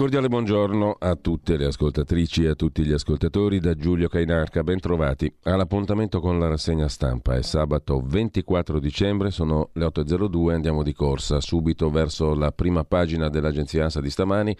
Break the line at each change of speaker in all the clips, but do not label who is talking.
Cordiale buongiorno a tutte le ascoltatrici e a tutti gli ascoltatori da Giulio Cainarca, bentrovati all'appuntamento con la rassegna stampa. È sabato 24 dicembre, sono le 8.02, andiamo di corsa subito verso la prima pagina dell'agenzia ANSA di stamani.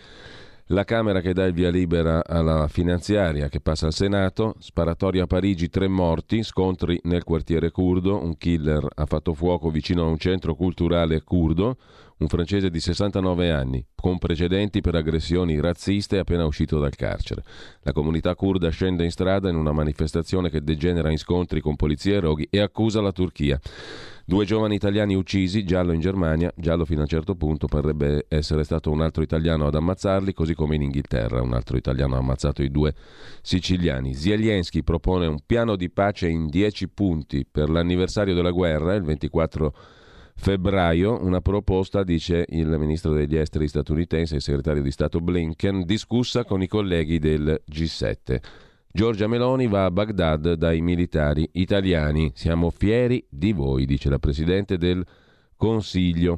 La Camera che dà il via libera alla finanziaria che passa al Senato, sparatoria a Parigi, tre morti, scontri nel quartiere curdo, un killer ha fatto fuoco vicino a un centro culturale curdo, un francese di 69 anni, con precedenti per aggressioni razziste appena uscito dal carcere. La comunità kurda scende in strada in una manifestazione che degenera in scontri con polizie e roghi e accusa la Turchia. Due giovani italiani uccisi, giallo in Germania, giallo fino a un certo punto, parrebbe essere stato un altro italiano ad ammazzarli, così come in Inghilterra un altro italiano ha ammazzato i due siciliani. Zelensky propone un piano di pace in 10 punti per l'anniversario della guerra, il 24 febbraio una proposta, dice il ministro degli esteri statunitense, il segretario di Stato Blinken, discussa con i colleghi del G7. Giorgia Meloni va a Baghdad dai militari italiani. Siamo fieri di voi, dice la Presidente del Consiglio.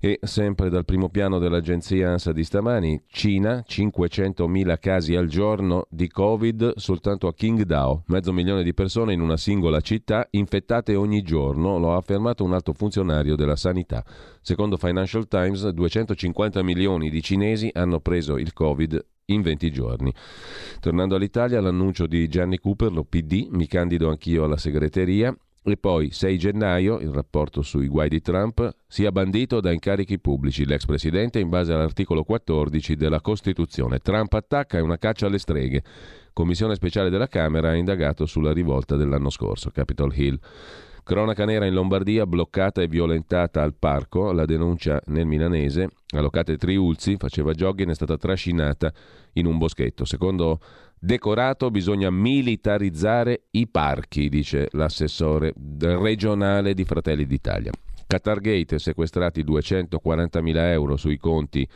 E sempre dal primo piano dell'agenzia ANSA di stamani, Cina, 500.000 casi al giorno di Covid soltanto a Qingdao, mezzo milione di persone in una singola città infettate ogni giorno, lo ha affermato un alto funzionario della sanità. Secondo Financial Times, 250 milioni di cinesi hanno preso il Covid in 20 giorni. Tornando all'Italia, l'annuncio di Gianni Cooper, lo PD, mi candido anch'io alla segreteria, e poi 6 gennaio, il rapporto sui guai di Trump, sia bandito da incarichi pubblici l'ex presidente in base all'articolo 14 della Costituzione. Trump attacca e una caccia alle streghe. Commissione speciale della Camera ha indagato sulla rivolta dell'anno scorso, Capitol Hill. Cronaca nera in Lombardia, bloccata e violentata al parco, la denuncia nel milanese, Allocate Triulzi, faceva jogging, è stata trascinata in un boschetto. Secondo Decorato bisogna militarizzare i parchi, dice l'assessore regionale di Fratelli d'Italia. Qatargate, sequestrati 240.000 euro sui conti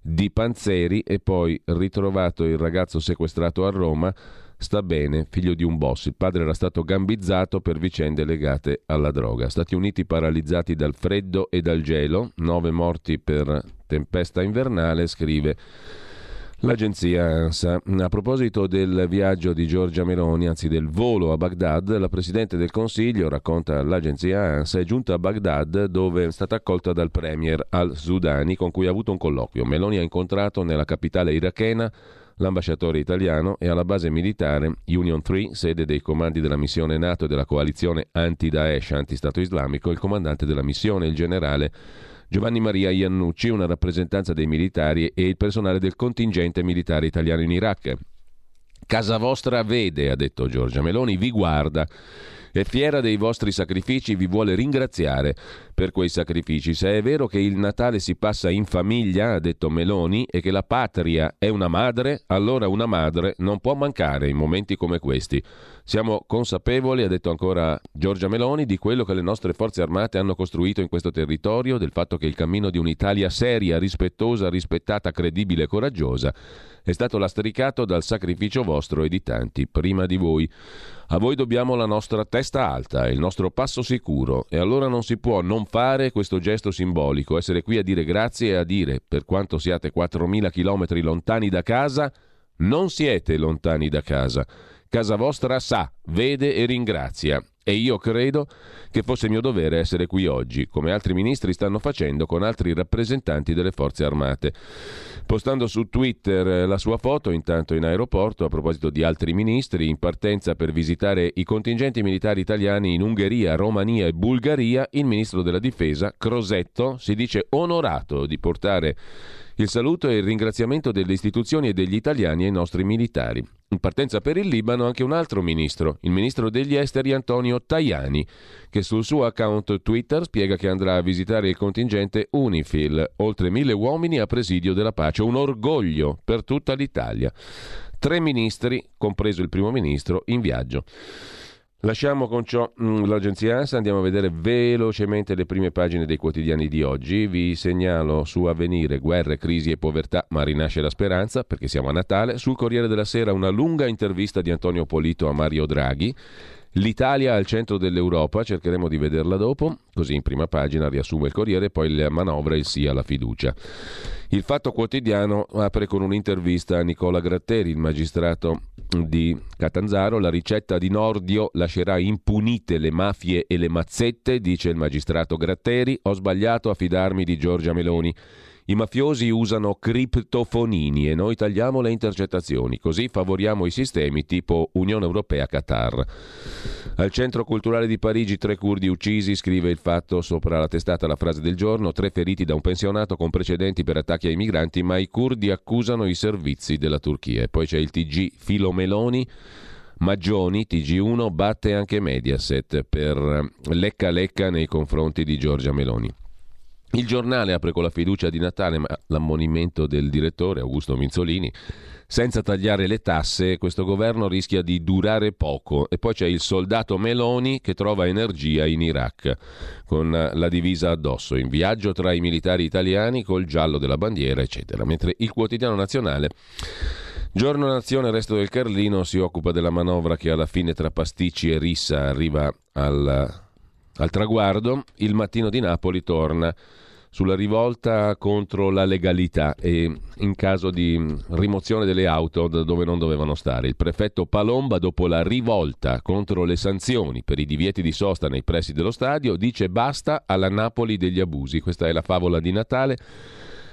di Panzeri e poi ritrovato il ragazzo sequestrato a Roma sta bene, figlio di un boss. Il padre era stato gambizzato per vicende legate alla droga. Stati Uniti paralizzati dal freddo e dal gelo, nove morti per tempesta invernale, scrive l'agenzia ANSA. A proposito del viaggio di Giorgia Meloni, anzi del volo a Baghdad, la Presidente del Consiglio, racconta l'agenzia ANSA, è giunta a Baghdad dove è stata accolta dal Premier al-Sudani con cui ha avuto un colloquio. Meloni ha incontrato nella capitale irachena l'ambasciatore italiano e alla base militare Union 3, sede dei comandi della missione NATO e della coalizione anti-Daesh, anti-Stato islamico, il comandante della missione, il generale Giovanni Maria Iannucci, una rappresentanza dei militari e il personale del contingente militare italiano in Iraq. Casa vostra vede, ha detto Giorgia Meloni, vi guarda. È fiera dei vostri sacrifici, vi vuole ringraziare per quei sacrifici. Se è vero che il Natale si passa in famiglia, ha detto Meloni, e che la patria è una madre, allora una madre non può mancare in momenti come questi. Siamo consapevoli, ha detto ancora Giorgia Meloni, di quello che le nostre forze armate hanno costruito in questo territorio, del fatto che il cammino di un'Italia seria, rispettosa, rispettata, credibile e coraggiosa è stato lastricato dal sacrificio vostro e di tanti prima di voi. A voi dobbiamo la nostra testa alta, il nostro passo sicuro e allora non si può non fare questo gesto simbolico, essere qui a dire grazie e a dire, per quanto siate 4.000 chilometri lontani da casa, non siete lontani da casa. Casa vostra sa, vede e ringrazia. E io credo che fosse mio dovere essere qui oggi, come altri ministri stanno facendo con altri rappresentanti delle forze armate. Postando su Twitter eh, la sua foto, intanto in aeroporto, a proposito di altri ministri, in partenza per visitare i contingenti militari italiani in Ungheria, Romania e Bulgaria, il ministro della difesa, Crosetto, si dice onorato di portare il saluto e il ringraziamento delle istituzioni e degli italiani ai nostri militari. In partenza per il Libano anche un altro ministro, il ministro degli esteri Antonio Tajani, che sul suo account Twitter spiega che andrà a visitare il contingente Unifil, oltre mille uomini a presidio della pace, un orgoglio per tutta l'Italia. Tre ministri, compreso il primo ministro, in viaggio. Lasciamo con ciò mm, l'agenzia ANSA, andiamo a vedere velocemente le prime pagine dei quotidiani di oggi. Vi segnalo su Avvenire guerre, crisi e povertà, ma rinasce la speranza perché siamo a Natale. Sul Corriere della Sera una lunga intervista di Antonio Polito a Mario Draghi. L'Italia al centro dell'Europa, cercheremo di vederla dopo, così in prima pagina riassume il Corriere, poi la manovra il sì alla fiducia. Il Fatto Quotidiano apre con un'intervista a Nicola Gratteri, il magistrato di Catanzaro. La ricetta di Nordio lascerà impunite le mafie e le mazzette, dice il magistrato Gratteri. Ho sbagliato a fidarmi di Giorgia Meloni. I mafiosi usano criptofonini e noi tagliamo le intercettazioni, così favoriamo i sistemi tipo Unione Europea Qatar. Al Centro Culturale di Parigi tre curdi uccisi, scrive il fatto sopra la testata la frase del giorno, tre feriti da un pensionato con precedenti per attacchi ai migranti, ma i curdi accusano i servizi della Turchia. E poi c'è il TG Filomeloni. Maggioni, TG1, batte anche Mediaset per lecca lecca nei confronti di Giorgia Meloni. Il giornale apre con la fiducia di Natale, ma l'ammonimento del direttore Augusto Minzolini. Senza tagliare le tasse, questo governo rischia di durare poco. E poi c'è il soldato Meloni che trova energia in Iraq, con la divisa addosso, in viaggio tra i militari italiani col giallo della bandiera, eccetera. Mentre il quotidiano nazionale. Giorno Nazione, resto del Carlino, si occupa della manovra che alla fine tra pasticci e rissa arriva al, al traguardo. Il mattino di Napoli torna sulla rivolta contro la legalità e in caso di rimozione delle auto da dove non dovevano stare. Il prefetto Palomba, dopo la rivolta contro le sanzioni per i divieti di sosta nei pressi dello stadio, dice basta alla Napoli degli abusi. Questa è la favola di Natale.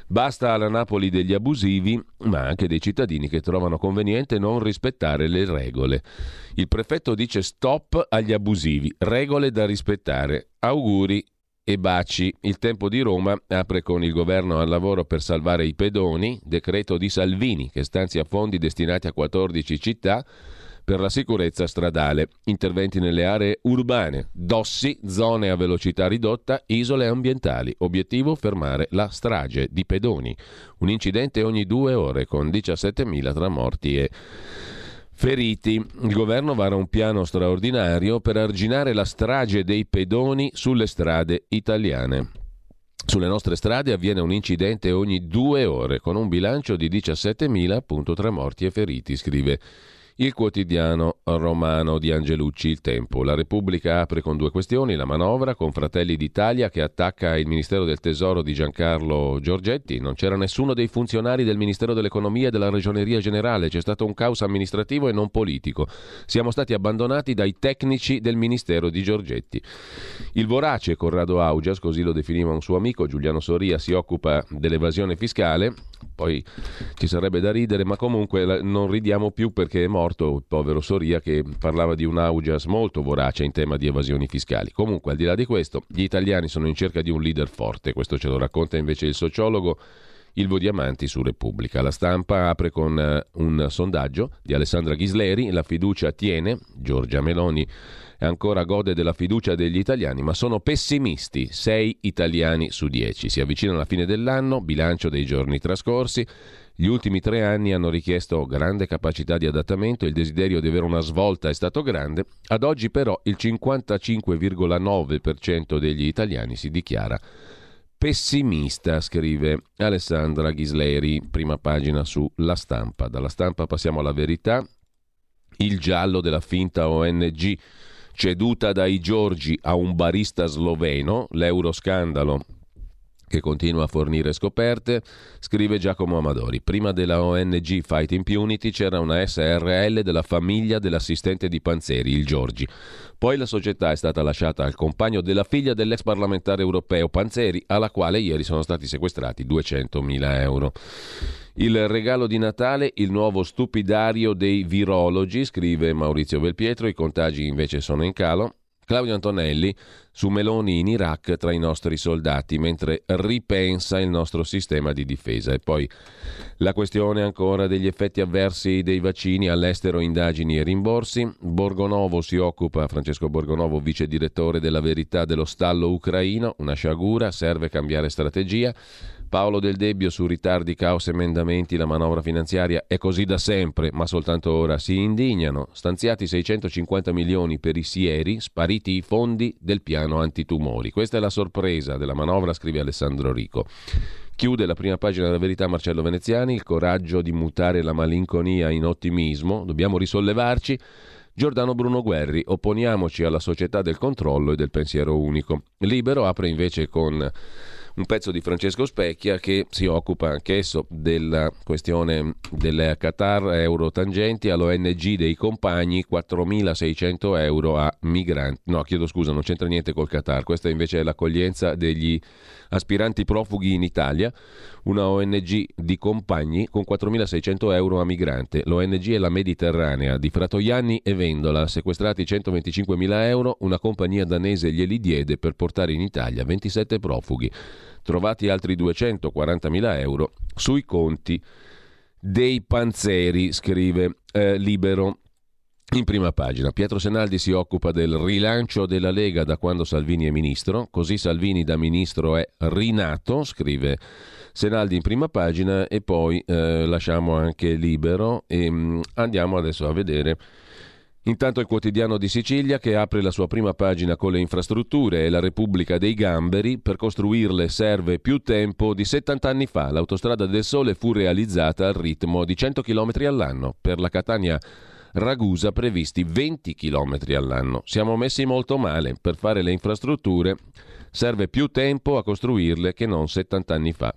Basta alla Napoli degli abusivi, ma anche dei cittadini che trovano conveniente non rispettare le regole. Il prefetto dice stop agli abusivi, regole da rispettare. Auguri e baci. Il tempo di Roma apre con il governo al lavoro per salvare i pedoni, decreto di Salvini che stanzia fondi destinati a 14 città per la sicurezza stradale, interventi nelle aree urbane, dossi, zone a velocità ridotta, isole ambientali. Obiettivo fermare la strage di pedoni. Un incidente ogni due ore con 17.000 tra morti e feriti. Il governo vara un piano straordinario per arginare la strage dei pedoni sulle strade italiane. Sulle nostre strade avviene un incidente ogni due ore, con un bilancio di 17.000 tra morti e feriti, scrive il quotidiano romano di Angelucci Il Tempo. La Repubblica apre con due questioni, la manovra con Fratelli d'Italia che attacca il Ministero del Tesoro di Giancarlo Giorgetti, non c'era nessuno dei funzionari del Ministero dell'Economia e della Regioneria Generale, c'è stato un caos amministrativo e non politico. Siamo stati abbandonati dai tecnici del Ministero di Giorgetti. Il vorace Corrado Augias, così lo definiva un suo amico, Giuliano Soria, si occupa dell'evasione fiscale, poi ci sarebbe da ridere, ma comunque non ridiamo più perché è morto il povero Soria che parlava di un Augias molto vorace in tema di evasioni fiscali. Comunque, al di là di questo, gli italiani sono in cerca di un leader forte, questo ce lo racconta invece il sociologo Ilvo Diamanti su Repubblica. La stampa apre con eh, un sondaggio di Alessandra Ghisleri, la fiducia tiene, Giorgia Meloni ancora gode della fiducia degli italiani, ma sono pessimisti, 6 italiani su 10. Si avvicina la fine dell'anno, bilancio dei giorni trascorsi, gli ultimi tre anni hanno richiesto grande capacità di adattamento, il desiderio di avere una svolta è stato grande, ad oggi però il 55,9% degli italiani si dichiara pessimista, scrive Alessandra Ghisleri, prima pagina su La Stampa. Dalla Stampa passiamo alla verità. Il giallo della finta ONG ceduta dai Giorgi a un barista sloveno, l'euroscandalo che continua a fornire scoperte, scrive Giacomo Amadori. Prima della ONG Fight Impunity c'era una SRL della famiglia dell'assistente di Panzeri, il Giorgi. Poi la società è stata lasciata al compagno della figlia dell'ex parlamentare europeo Panzeri, alla quale ieri sono stati sequestrati 200.000 euro. Il regalo di Natale, il nuovo stupidario dei virologi, scrive Maurizio Belpietro, i contagi invece sono in calo. Claudio Antonelli su Meloni in Iraq tra i nostri soldati mentre ripensa il nostro sistema di difesa. E poi la questione ancora degli effetti avversi dei vaccini all'estero, indagini e rimborsi. Borgonovo si occupa, Francesco Borgonovo, vice direttore della verità dello stallo ucraino, una sciagura, serve cambiare strategia. Paolo Del Debbio su ritardi, caos, emendamenti, la manovra finanziaria è così da sempre, ma soltanto ora si indignano. Stanziati 650 milioni per i sieri, spariti i fondi del piano antitumori. Questa è la sorpresa della manovra, scrive Alessandro Rico. Chiude la prima pagina della verità Marcello Veneziani, il coraggio di mutare la malinconia in ottimismo, dobbiamo risollevarci. Giordano Bruno Guerri, opponiamoci alla società del controllo e del pensiero unico. Libero apre invece con un pezzo di Francesco Specchia che si occupa anch'esso della questione delle Qatar euro tangenti all'ONG dei compagni 4.600 euro a migranti. No, chiedo scusa, non c'entra niente col Qatar, questa invece è l'accoglienza degli aspiranti profughi in Italia, una ONG di compagni con 4.600 euro a migrante. L'ONG è la Mediterranea di Fratoianni e Vendola, sequestrati 125.000 euro, una compagnia danese glieli diede per portare in Italia 27 profughi trovati altri 240.000 euro sui conti dei panzeri, scrive eh, Libero. In prima pagina, Pietro Senaldi si occupa del rilancio della Lega da quando Salvini è ministro, così Salvini da ministro è rinato, scrive Senaldi in prima pagina e poi eh, lasciamo anche libero e mh, mm, andiamo adesso a vedere Intanto il quotidiano di Sicilia che apre la sua prima pagina con le infrastrutture e la Repubblica dei Gamberi, per costruirle serve più tempo di 70 anni fa. L'autostrada del Sole fu realizzata al ritmo di 100 km all'anno. Per la Catania Ragusa previsti 20 km all'anno. Siamo messi molto male. Per fare le infrastrutture serve più tempo a costruirle che non 70 anni fa.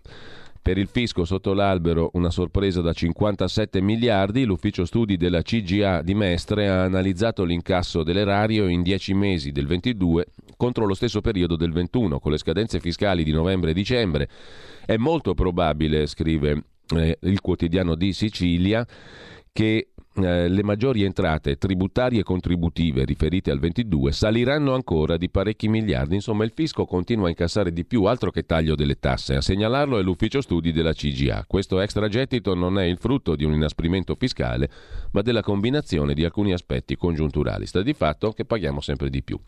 Per il fisco sotto l'albero una sorpresa da 57 miliardi, l'ufficio studi della CGA di Mestre ha analizzato l'incasso dell'erario in 10 mesi del 22 contro lo stesso periodo del 21, con le scadenze fiscali di novembre e dicembre. È molto probabile, scrive eh, il quotidiano di Sicilia, che eh, le maggiori entrate tributarie e contributive riferite al 22 saliranno ancora di parecchi miliardi. Insomma, il fisco continua a incassare di più, altro che taglio delle tasse. A segnalarlo è l'ufficio studi della CGA. Questo extragettito non è il frutto di un inasprimento fiscale, ma della combinazione di alcuni aspetti congiunturali. Sta di fatto che paghiamo sempre di più.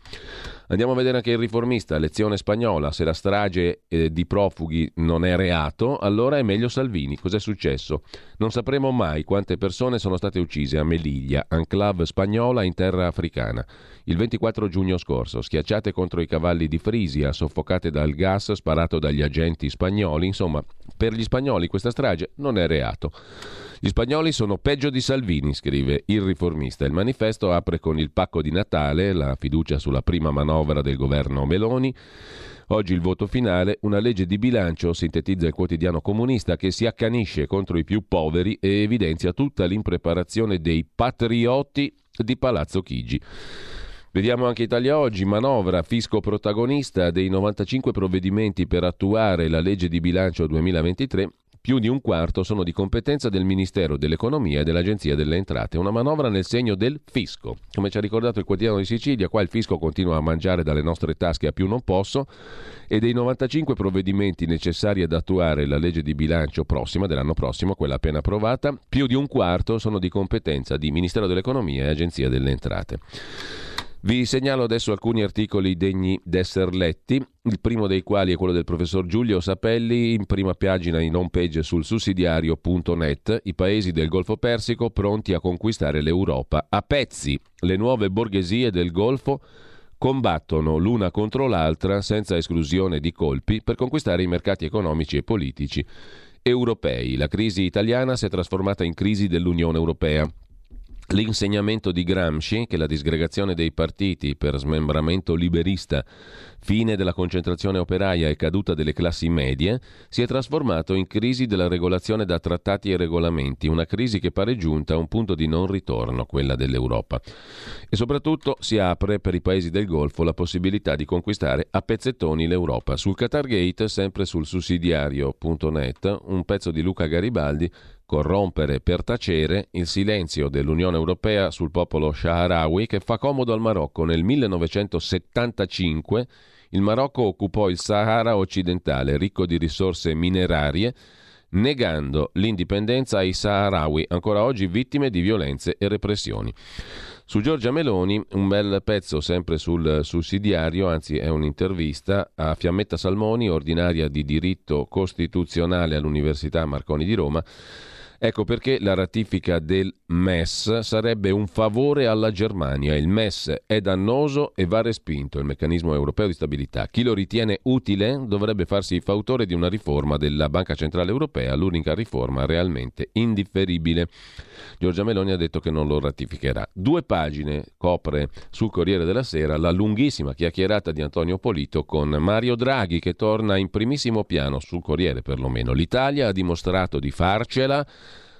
Andiamo a vedere anche il riformista, lezione spagnola. Se la strage eh, di profughi non è reato, allora è meglio Salvini. Cos'è successo? Non sapremo mai quante persone sono state uccise a Melilla, enclave spagnola in terra africana. Il 24 giugno scorso, schiacciate contro i cavalli di Frisia, soffocate dal gas sparato dagli agenti spagnoli. Insomma, per gli spagnoli questa strage non è reato. Gli spagnoli sono peggio di Salvini, scrive il riformista. Il manifesto apre con il pacco di Natale, la fiducia sulla prima manovra del governo Meloni. Oggi il voto finale, una legge di bilancio, sintetizza il quotidiano comunista, che si accanisce contro i più poveri e evidenzia tutta l'impreparazione dei patrioti di Palazzo Chigi. Vediamo anche Italia Oggi, manovra, fisco protagonista dei 95 provvedimenti per attuare la legge di bilancio 2023 più di un quarto sono di competenza del Ministero dell'Economia e dell'Agenzia delle Entrate. Una manovra nel segno del fisco. Come ci ha ricordato il quotidiano di Sicilia, qua il fisco continua a mangiare dalle nostre tasche a più non posso e dei 95 provvedimenti necessari ad attuare la legge di bilancio prossima, dell'anno prossimo, quella appena approvata, più di un quarto sono di competenza di Ministero dell'Economia e Agenzia delle Entrate. Vi segnalo adesso alcuni articoli degni d'essere letti, il primo dei quali è quello del professor Giulio Sapelli, in prima pagina in home page sul sussidiario.net, i paesi del Golfo Persico pronti a conquistare l'Europa a pezzi. Le nuove borghesie del Golfo combattono l'una contro l'altra senza esclusione di colpi per conquistare i mercati economici e politici europei. La crisi italiana si è trasformata in crisi dell'Unione Europea. L'insegnamento di Gramsci, che la disgregazione dei partiti per smembramento liberista, fine della concentrazione operaia e caduta delle classi medie, si è trasformato in crisi della regolazione da trattati e regolamenti, una crisi che pare giunta a un punto di non ritorno, quella dell'Europa. E soprattutto si apre per i paesi del Golfo la possibilità di conquistare a pezzettoni l'Europa. Sul Qatar Gate, sempre sul sussidiario.net, un pezzo di Luca Garibaldi corrompere per tacere il silenzio dell'Unione Europea sul popolo Shaharawi che fa comodo al Marocco. Nel 1975 il Marocco occupò il Sahara occidentale, ricco di risorse minerarie, negando l'indipendenza ai Saharawi, ancora oggi vittime di violenze e repressioni. Su Giorgia Meloni un bel pezzo sempre sul sussidiario, anzi è un'intervista a Fiammetta Salmoni, ordinaria di diritto costituzionale all'Università Marconi di Roma Ecco perché la ratifica del MES sarebbe un favore alla Germania. Il MES è dannoso e va respinto, il meccanismo europeo di stabilità. Chi lo ritiene utile dovrebbe farsi fautore di una riforma della Banca Centrale Europea, l'unica riforma realmente indifferibile. Giorgia Meloni ha detto che non lo ratificherà. Due pagine copre sul Corriere della Sera la lunghissima chiacchierata di Antonio Polito con Mario Draghi che torna in primissimo piano sul Corriere perlomeno. L'Italia ha dimostrato di farcela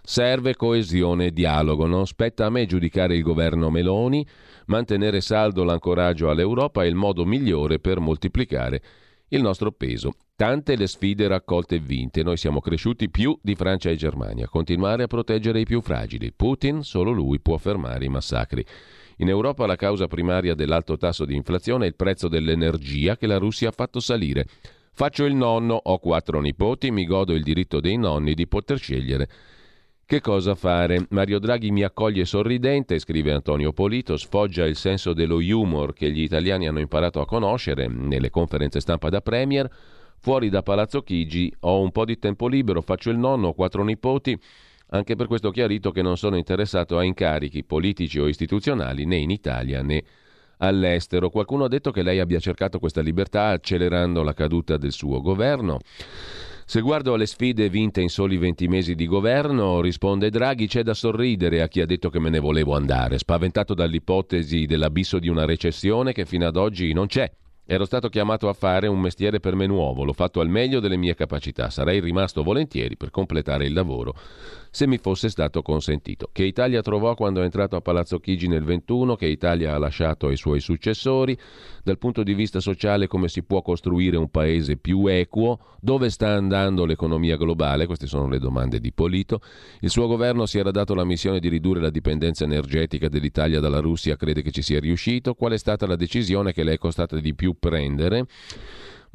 Serve coesione e dialogo. Non spetta a me giudicare il governo Meloni. Mantenere saldo l'ancoraggio all'Europa è il modo migliore per moltiplicare il nostro peso. Tante le sfide raccolte e vinte. Noi siamo cresciuti più di Francia e Germania. Continuare a proteggere i più fragili. Putin, solo lui può fermare i massacri. In Europa la causa primaria dell'alto tasso di inflazione è il prezzo dell'energia che la Russia ha fatto salire. Faccio il nonno, ho quattro nipoti, mi godo il diritto dei nonni di poter scegliere che cosa fare? Mario Draghi mi accoglie sorridente, scrive Antonio Polito, sfoggia il senso dello humor che gli italiani hanno imparato a conoscere nelle conferenze stampa da Premier. Fuori da Palazzo Chigi ho un po' di tempo libero, faccio il nonno, ho quattro nipoti. Anche per questo ho chiarito che non sono interessato a incarichi politici o istituzionali né in Italia né all'estero. Qualcuno ha detto che lei abbia cercato questa libertà accelerando la caduta del suo governo. Se guardo alle sfide vinte in soli 20 mesi di governo, risponde Draghi, c'è da sorridere a chi ha detto che me ne volevo andare, spaventato dall'ipotesi dell'abisso di una recessione che fino ad oggi non c'è. Ero stato chiamato a fare un mestiere per me nuovo, l'ho fatto al meglio delle mie capacità, sarei rimasto volentieri per completare il lavoro se mi fosse stato consentito. Che Italia trovò quando è entrato a Palazzo Chigi nel 21, che Italia ha lasciato ai suoi successori, dal punto di vista sociale come si può costruire un paese più equo, dove sta andando l'economia globale, queste sono le domande di Polito. Il suo governo si era dato la missione di ridurre la dipendenza energetica dell'Italia dalla Russia, crede che ci sia riuscito, qual è stata la decisione che le è costata di più prendere?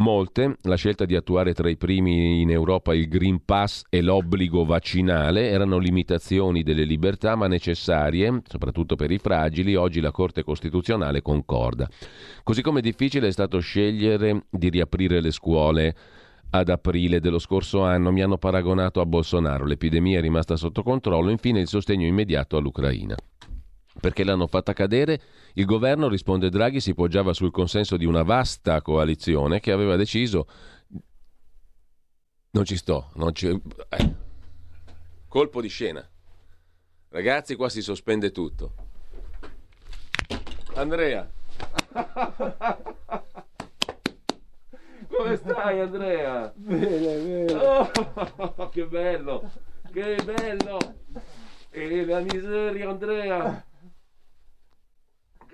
Molte, la scelta di attuare tra i primi in Europa il Green Pass e l'obbligo vaccinale erano limitazioni delle libertà ma necessarie, soprattutto per i fragili, oggi la Corte Costituzionale concorda. Così come difficile è stato scegliere di riaprire le scuole ad aprile dello scorso anno mi hanno paragonato a Bolsonaro, l'epidemia è rimasta sotto controllo, infine il sostegno immediato all'Ucraina. Perché l'hanno fatta cadere? Il governo, risponde Draghi, si poggiava sul consenso di una vasta coalizione che aveva deciso... Non ci sto, non ci... Eh. Colpo di scena. Ragazzi, qua si sospende tutto. Andrea. Come stai Andrea?
Bene, bene. Oh,
che bello, che bello. E la miseria Andrea.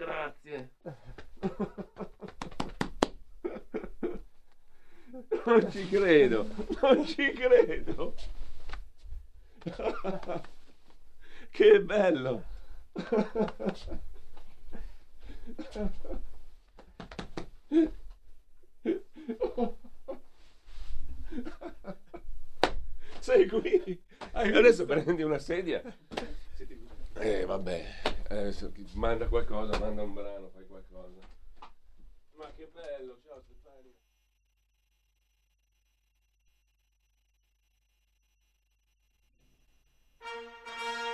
Grazie. Non ci credo, non ci credo. Che bello. Sei qui? Adesso prendi una sedia. Eh, vabbè adesso Eh, manda qualcosa, manda un brano, fai qualcosa. Ma che bello, ciao, Stefania.
thank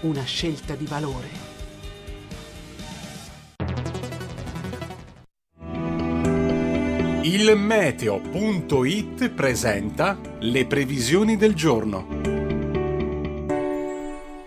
una scelta di valore.
Il meteo.it presenta le previsioni del giorno.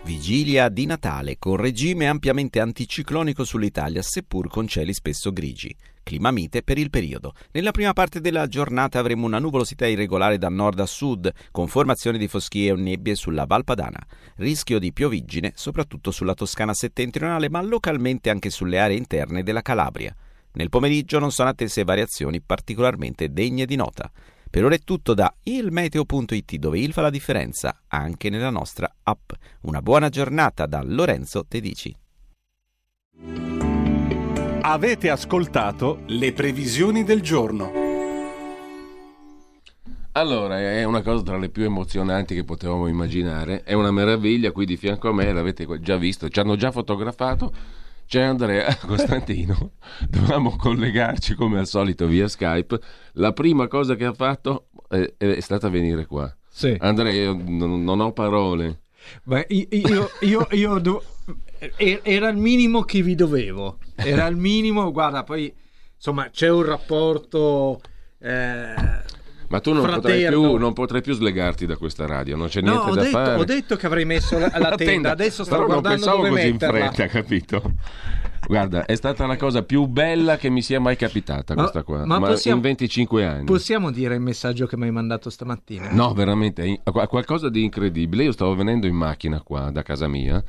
Vigilia di Natale con regime ampiamente anticiclonico sull'Italia, seppur con cieli spesso grigi. Clima mite per il periodo. Nella prima parte della giornata avremo una nuvolosità irregolare da nord a sud, con formazione di foschie o nebbie sulla Valpadana. Rischio di pioviggine soprattutto sulla Toscana settentrionale, ma localmente anche sulle aree interne della Calabria. Nel pomeriggio non sono attese variazioni particolarmente degne di nota. Per ora è tutto da ilmeteo.it dove il fa la differenza anche nella nostra app. Una buona giornata da Lorenzo Tedici.
Avete ascoltato le previsioni del giorno.
Allora, è una cosa tra le più emozionanti che potevamo immaginare. È una meraviglia, qui di fianco a me, l'avete già visto, ci hanno già fotografato. C'è Andrea Costantino, dovevamo collegarci come al solito via Skype. La prima cosa che ha fatto è, è stata venire qua.
Sì.
Andrea, io non, non ho parole.
Beh, io, io, io, io do... era il minimo che vi dovevo. Era il minimo, guarda, poi insomma c'è un rapporto... Eh...
Ma tu non potrai, più, non potrai, più, slegarti da questa radio, non c'è
no,
niente da
detto,
fare.
Ho detto che avrei messo la, la tenda, adesso sto
Però
guardando
non pensavo
dove
così
metterla.
in fretta, capito? Guarda, è stata la cosa più bella che mi sia mai capitata questa
Ma-
qua,
ma
ma,
possiamo-
in 25 anni.
Possiamo dire il messaggio che mi hai mandato stamattina?
No, veramente, è qu- qualcosa di incredibile. Io stavo venendo in macchina qua da casa mia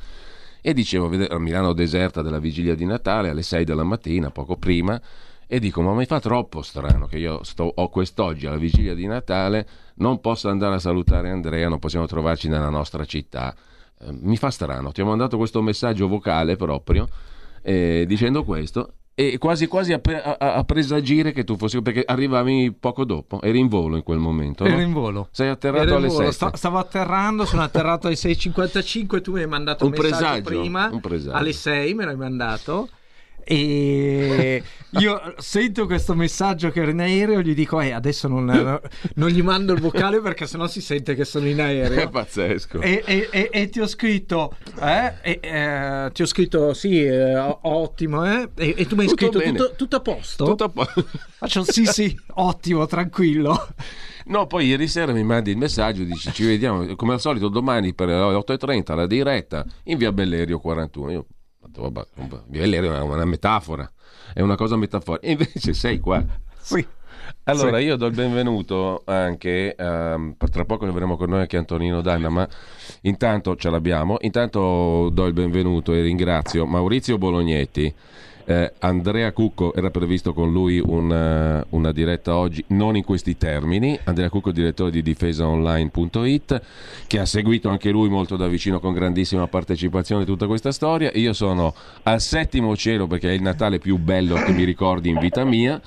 e dicevo, a Milano deserta della vigilia di Natale alle 6 della mattina, poco prima, e dico, ma mi fa troppo strano che io sto, ho quest'oggi alla vigilia di Natale, non posso andare a salutare Andrea, non possiamo trovarci nella nostra città. Eh, mi fa strano, ti ho mandato questo messaggio vocale proprio, eh, dicendo questo. E quasi quasi a, a- a presagire che tu fossi perché arrivavi poco dopo, eri in volo in quel momento. no?
Ero in volo.
Sei atterrato
Ero
alle
volo,
7.
sta- stavo atterrando, sono atterrato alle 6.55, tu mi hai mandato un,
Un
messaggio
presagio,
prima,
un presagio.
alle 6 me l'hai mandato e io sento questo messaggio che ero in aereo gli dico eh, adesso non, non gli mando il vocale perché sennò si sente che sono in
È
aereo
pazzesco.
e, e- e- e ti ho scritto eh, e- eh, ti ho scritto sì eh, ottimo eh? e, tu mi hai
Tutto
scritto tutto, tutto a posto
Tutto a po-
faccio sì sì ottimo tranquillo
No, poi ieri sera mi mandi il messaggio, dici ci vediamo come al solito domani per le 8.30 la diretta in via Bellerio 41. Io vabbè, via Bellerio è una metafora, è una cosa metaforica. E invece sei qua.
sì
Allora,
Sì.
io do il benvenuto anche, ehm, tra poco ne avremo con noi anche Antonino Danna, ma intanto ce l'abbiamo. Intanto do il benvenuto e ringrazio Maurizio Bolognetti. Eh, Andrea Cucco era previsto con lui un, eh, una diretta oggi, non in questi termini. Andrea Cucco, direttore di difesaonline.it, che ha seguito anche lui molto da vicino con grandissima partecipazione tutta questa storia. Io sono al settimo cielo perché è il Natale più bello che mi ricordi in vita mia.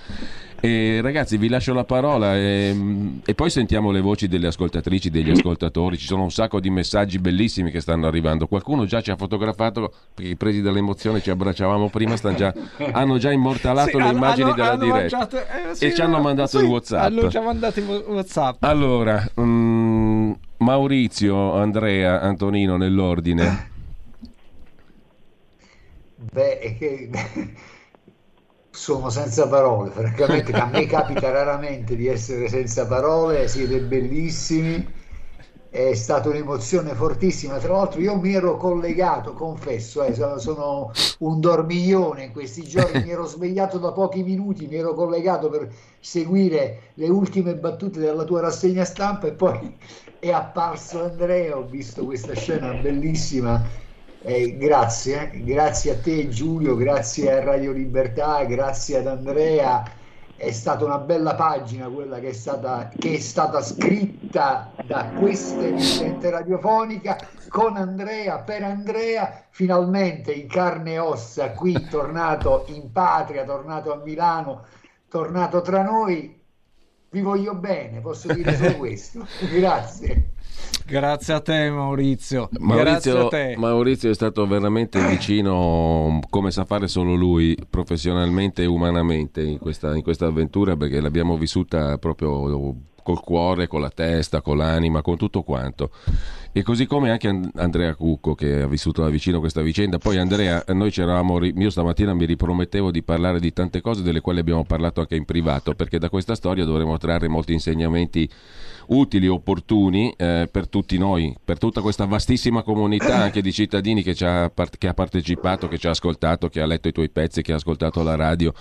E ragazzi, vi lascio la parola e, e poi sentiamo le voci delle ascoltatrici, degli ascoltatori. Ci sono un sacco di messaggi bellissimi che stanno arrivando. Qualcuno già ci ha fotografato perché presi dall'emozione ci abbracciavamo prima, stanno già- hanno già immortalato
Sì,
le immagini
hanno-
della
hanno
diretta
mangiato- eh, sì,
e ci hanno
no,
mandato
sì,
il WhatsApp.
hanno già mandato il WhatsApp
Allora, mm, Maurizio, Andrea, Antonino nell'ordine.
Beh, è che sono senza parole, francamente a me capita raramente di essere senza parole, siete bellissimi è stata un'emozione fortissima. Tra l'altro, io mi ero collegato, confesso, eh, sono, un dormiglione in questi giorni. mi ero svegliato da pochi minuti, mi ero collegato per seguire le ultime battute della tua rassegna stampa e poi è apparso Andrea. Ho visto questa scena bellissima. Eh, grazie, eh. grazie a te Giulio, grazie a Radio Libertà, grazie ad Andrea è stata una bella pagina quella che è stata, che è stata scritta da questa emittente radiofonica con Andrea, per Andrea, finalmente in carne e ossa, qui tornato in patria, tornato a Milano, tornato tra noi. Vi voglio bene, posso dire solo questo. Grazie.
Grazie a te Maurizio.
Maurizio,
te.
Maurizio, è stato veramente vicino, come sa fare solo lui, professionalmente e umanamente in questa, in questa avventura, perché l'abbiamo vissuta proprio col cuore, con la testa, con l'anima, con tutto quanto. E così come anche Andrea Cucco che ha vissuto da vicino questa vicenda. Poi Andrea, noi c'eravamo, io stamattina mi ripromettevo di parlare di tante cose delle quali abbiamo parlato anche in privato, perché da questa storia dovremo trarre molti insegnamenti utili opportuni eh, per tutti noi, per tutta questa vastissima comunità anche di cittadini che, ha, che ha partecipato, che ci ha ascoltato, che ha letto i tuoi pezzi, che ha ascoltato la radio.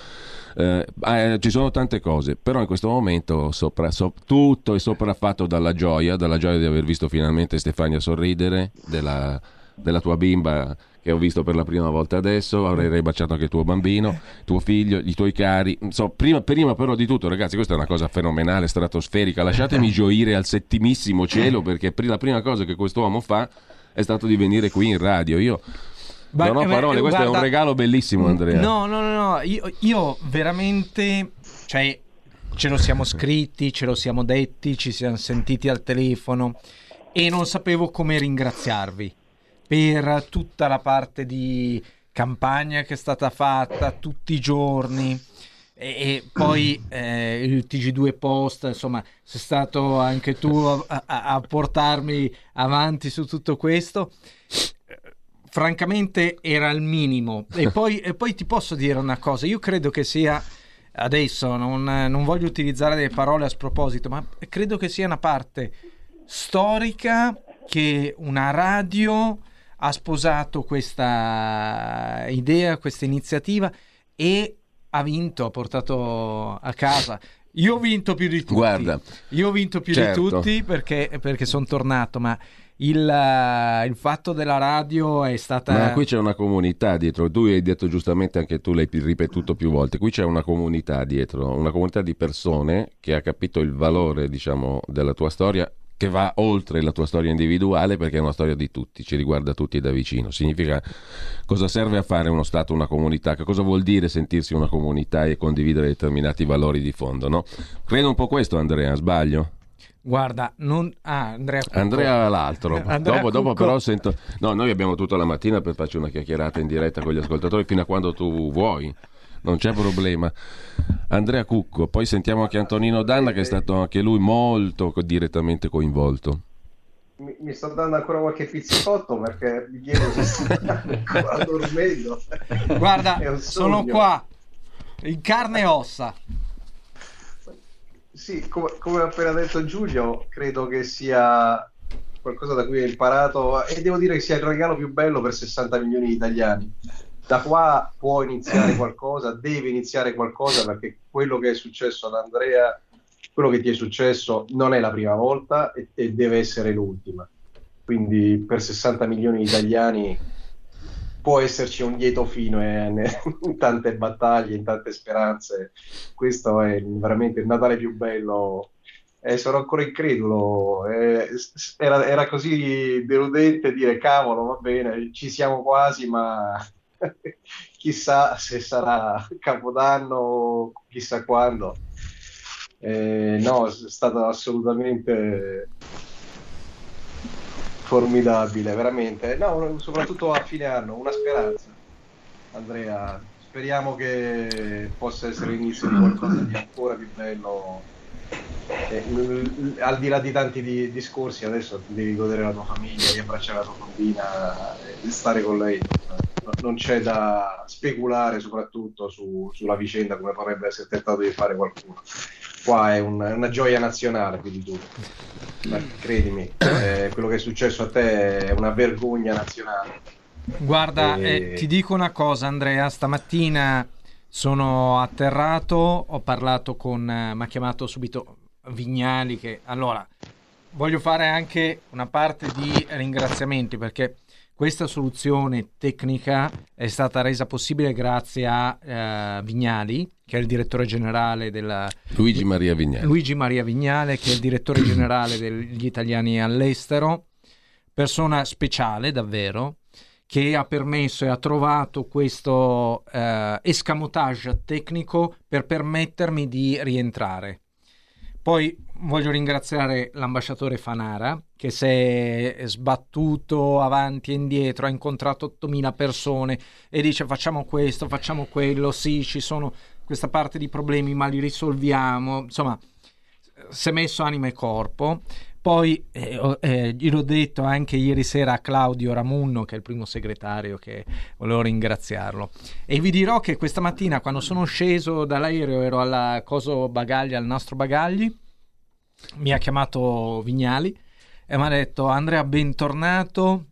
Eh, eh, ci sono tante cose, però in questo momento sopra, so, tutto è sopraffatto dalla gioia, dalla gioia di aver visto finalmente Stefania sorridere, della, della tua bimba che ho visto per la prima volta adesso, avrei baciato anche tuo bambino, tuo figlio, i tuoi cari. So, prima, prima, però di tutto, ragazzi, questa è una cosa fenomenale, stratosferica. Lasciatemi gioire al settimissimo cielo perché la prima cosa che quest'uomo fa è stato di venire qui in radio. Io Beh, non ho parole, questo guarda, è un regalo bellissimo, Andrea.
No, no, no, no. Io, io veramente, cioè, ce lo siamo scritti, ce lo siamo detti, ci siamo sentiti al telefono e non sapevo come ringraziarvi per tutta la parte di campagna che è stata fatta tutti i giorni e, e poi eh, il TG2 Post, insomma, sei stato anche tu a, a, a portarmi avanti su tutto questo. Francamente era il minimo. E poi, e poi ti posso dire una cosa, io credo che sia adesso non, non, voglio utilizzare delle parole a sproposito, ma credo che sia una parte storica che una radio ha sposato questa idea, questa iniziativa e ha vinto, ha portato a casa. Io ho vinto più di tutti.
Guarda,
io ho vinto più certo. di tutti perché, perché sono tornato, ma il, il, fatto della radio è stata.
Ma qui c'è una comunità dietro. Tu hai detto giustamente anche tu, l'hai ripetuto più volte. Qui c'è una comunità dietro, una comunità di persone che ha capito il valore, diciamo, della tua storia che va oltre la tua storia individuale perché è una storia di tutti, ci riguarda tutti da vicino. Significa cosa serve a fare uno Stato, una comunità, che cosa vuol dire sentirsi una comunità e condividere determinati valori di fondo. No? Credo un po' questo Andrea, sbaglio?
Guarda, non... Ah, Andrea Cucco.
Andrea l'altro. Andrea dopo, dopo, però sento... No, noi abbiamo tutta la mattina per farci una chiacchierata in diretta con gli ascoltatori fino a quando tu vuoi non c'è problema. Andrea Cucco, poi sentiamo anche Antonino Danna che è stato anche lui molto direttamente coinvolto.
Mi, mi sto dando ancora qualche pizzicotto perché mi chiedo se sto ancora dormendo.
Guarda, sono qua in carne e ossa.
Sì, come, come ha appena detto Giulio, credo che sia qualcosa da cui ho imparato e devo dire che sia il regalo più bello per 60 milioni di italiani da qua può iniziare qualcosa, deve iniziare qualcosa perché quello che è successo ad Andrea, quello che ti è successo non è la prima volta e, e deve essere l'ultima. Quindi per 60 milioni di italiani può esserci un lieto fino eh, in tante battaglie, in tante speranze. Questo è veramente il Natale più bello. Eh, sono ancora incredulo. Eh, era, era, così deludente dire cavolo, va bene, ci siamo quasi, ma chissà se sarà Capodanno chissà quando. Eh, no, è stato assolutamente formidabile, veramente. No, soprattutto a fine anno, una speranza. Andrea, speriamo che possa essere l'inizio di qualcosa di ancora più bello. Eh, al di là di tanti di, discorsi, adesso devi godere la tua famiglia, riabbracciare la tua bambina e stare con lei. Non c'è da speculare soprattutto su, sulla vicenda come potrebbe essere tentato di fare qualcuno. Qua è un, una gioia nazionale più di tutto. Ma credimi, eh, quello che è successo a te è una vergogna nazionale.
Guarda, e... eh, ti dico una cosa Andrea, stamattina sono atterrato, ho parlato con, eh, mi ha chiamato subito Vignali che allora voglio fare anche una parte di ringraziamenti perché questa soluzione tecnica è stata resa possibile grazie a uh, Vignali, che è il direttore generale della...
Luigi Maria Vignali.
Luigi Maria Vignale, che è il direttore generale degli italiani all'estero, persona speciale davvero, che ha permesso e ha trovato questo uh, escamotage tecnico per permettermi di rientrare. Poi voglio ringraziare l'ambasciatore Fanara che si è sbattuto avanti e indietro, ha incontrato 8.000 persone e dice facciamo questo, facciamo quello, sì, ci sono questa parte di problemi, ma li risolviamo. Insomma, si è messo anima e corpo. Poi eh, eh, gliel'ho detto anche ieri sera a Claudio Ramunno, che è il primo segretario, che volevo ringraziarlo. E vi dirò che questa mattina, quando sono sceso dall'aereo, ero alla Coso Bagagli, al nastro Bagagli, mi ha chiamato Vignali e mi ha detto Andrea, bentornato,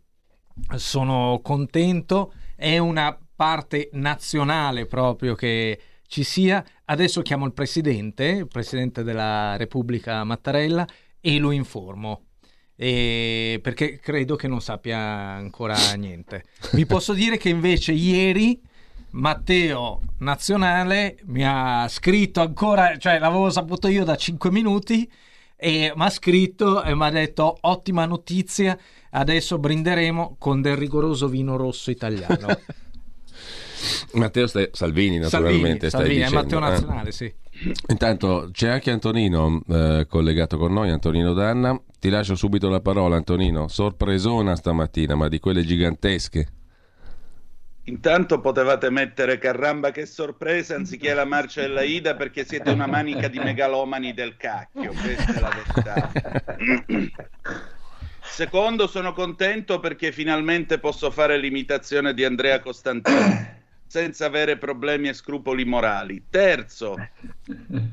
sono contento, è una parte nazionale proprio che ci sia. Adesso chiamo il presidente, il presidente della Repubblica Mattarella e lo informo. E perché credo che non sappia ancora niente. Vi posso dire che invece ieri Matteo Nazionale mi ha scritto ancora, cioè l'avevo saputo io da 5 minuti e mi ha scritto e mi ha detto ottima notizia, adesso brinderemo con del rigoroso vino rosso italiano.
Matteo St- Salvini naturalmente
Salvini,
Salvini
è Matteo Nazionale, sì.
Intanto c'è anche Antonino eh, collegato con noi, Antonino Danna. Ti lascio subito la parola, Antonino. Sorpresona stamattina, ma di quelle gigantesche.
Intanto potevate mettere caramba che sorpresa anziché la marcia della Ida perché siete una manica di megalomani del cacchio, questa è la verità. Secondo, sono contento perché finalmente posso fare l'imitazione di Andrea Costantino senza avere problemi e scrupoli morali. Terzo,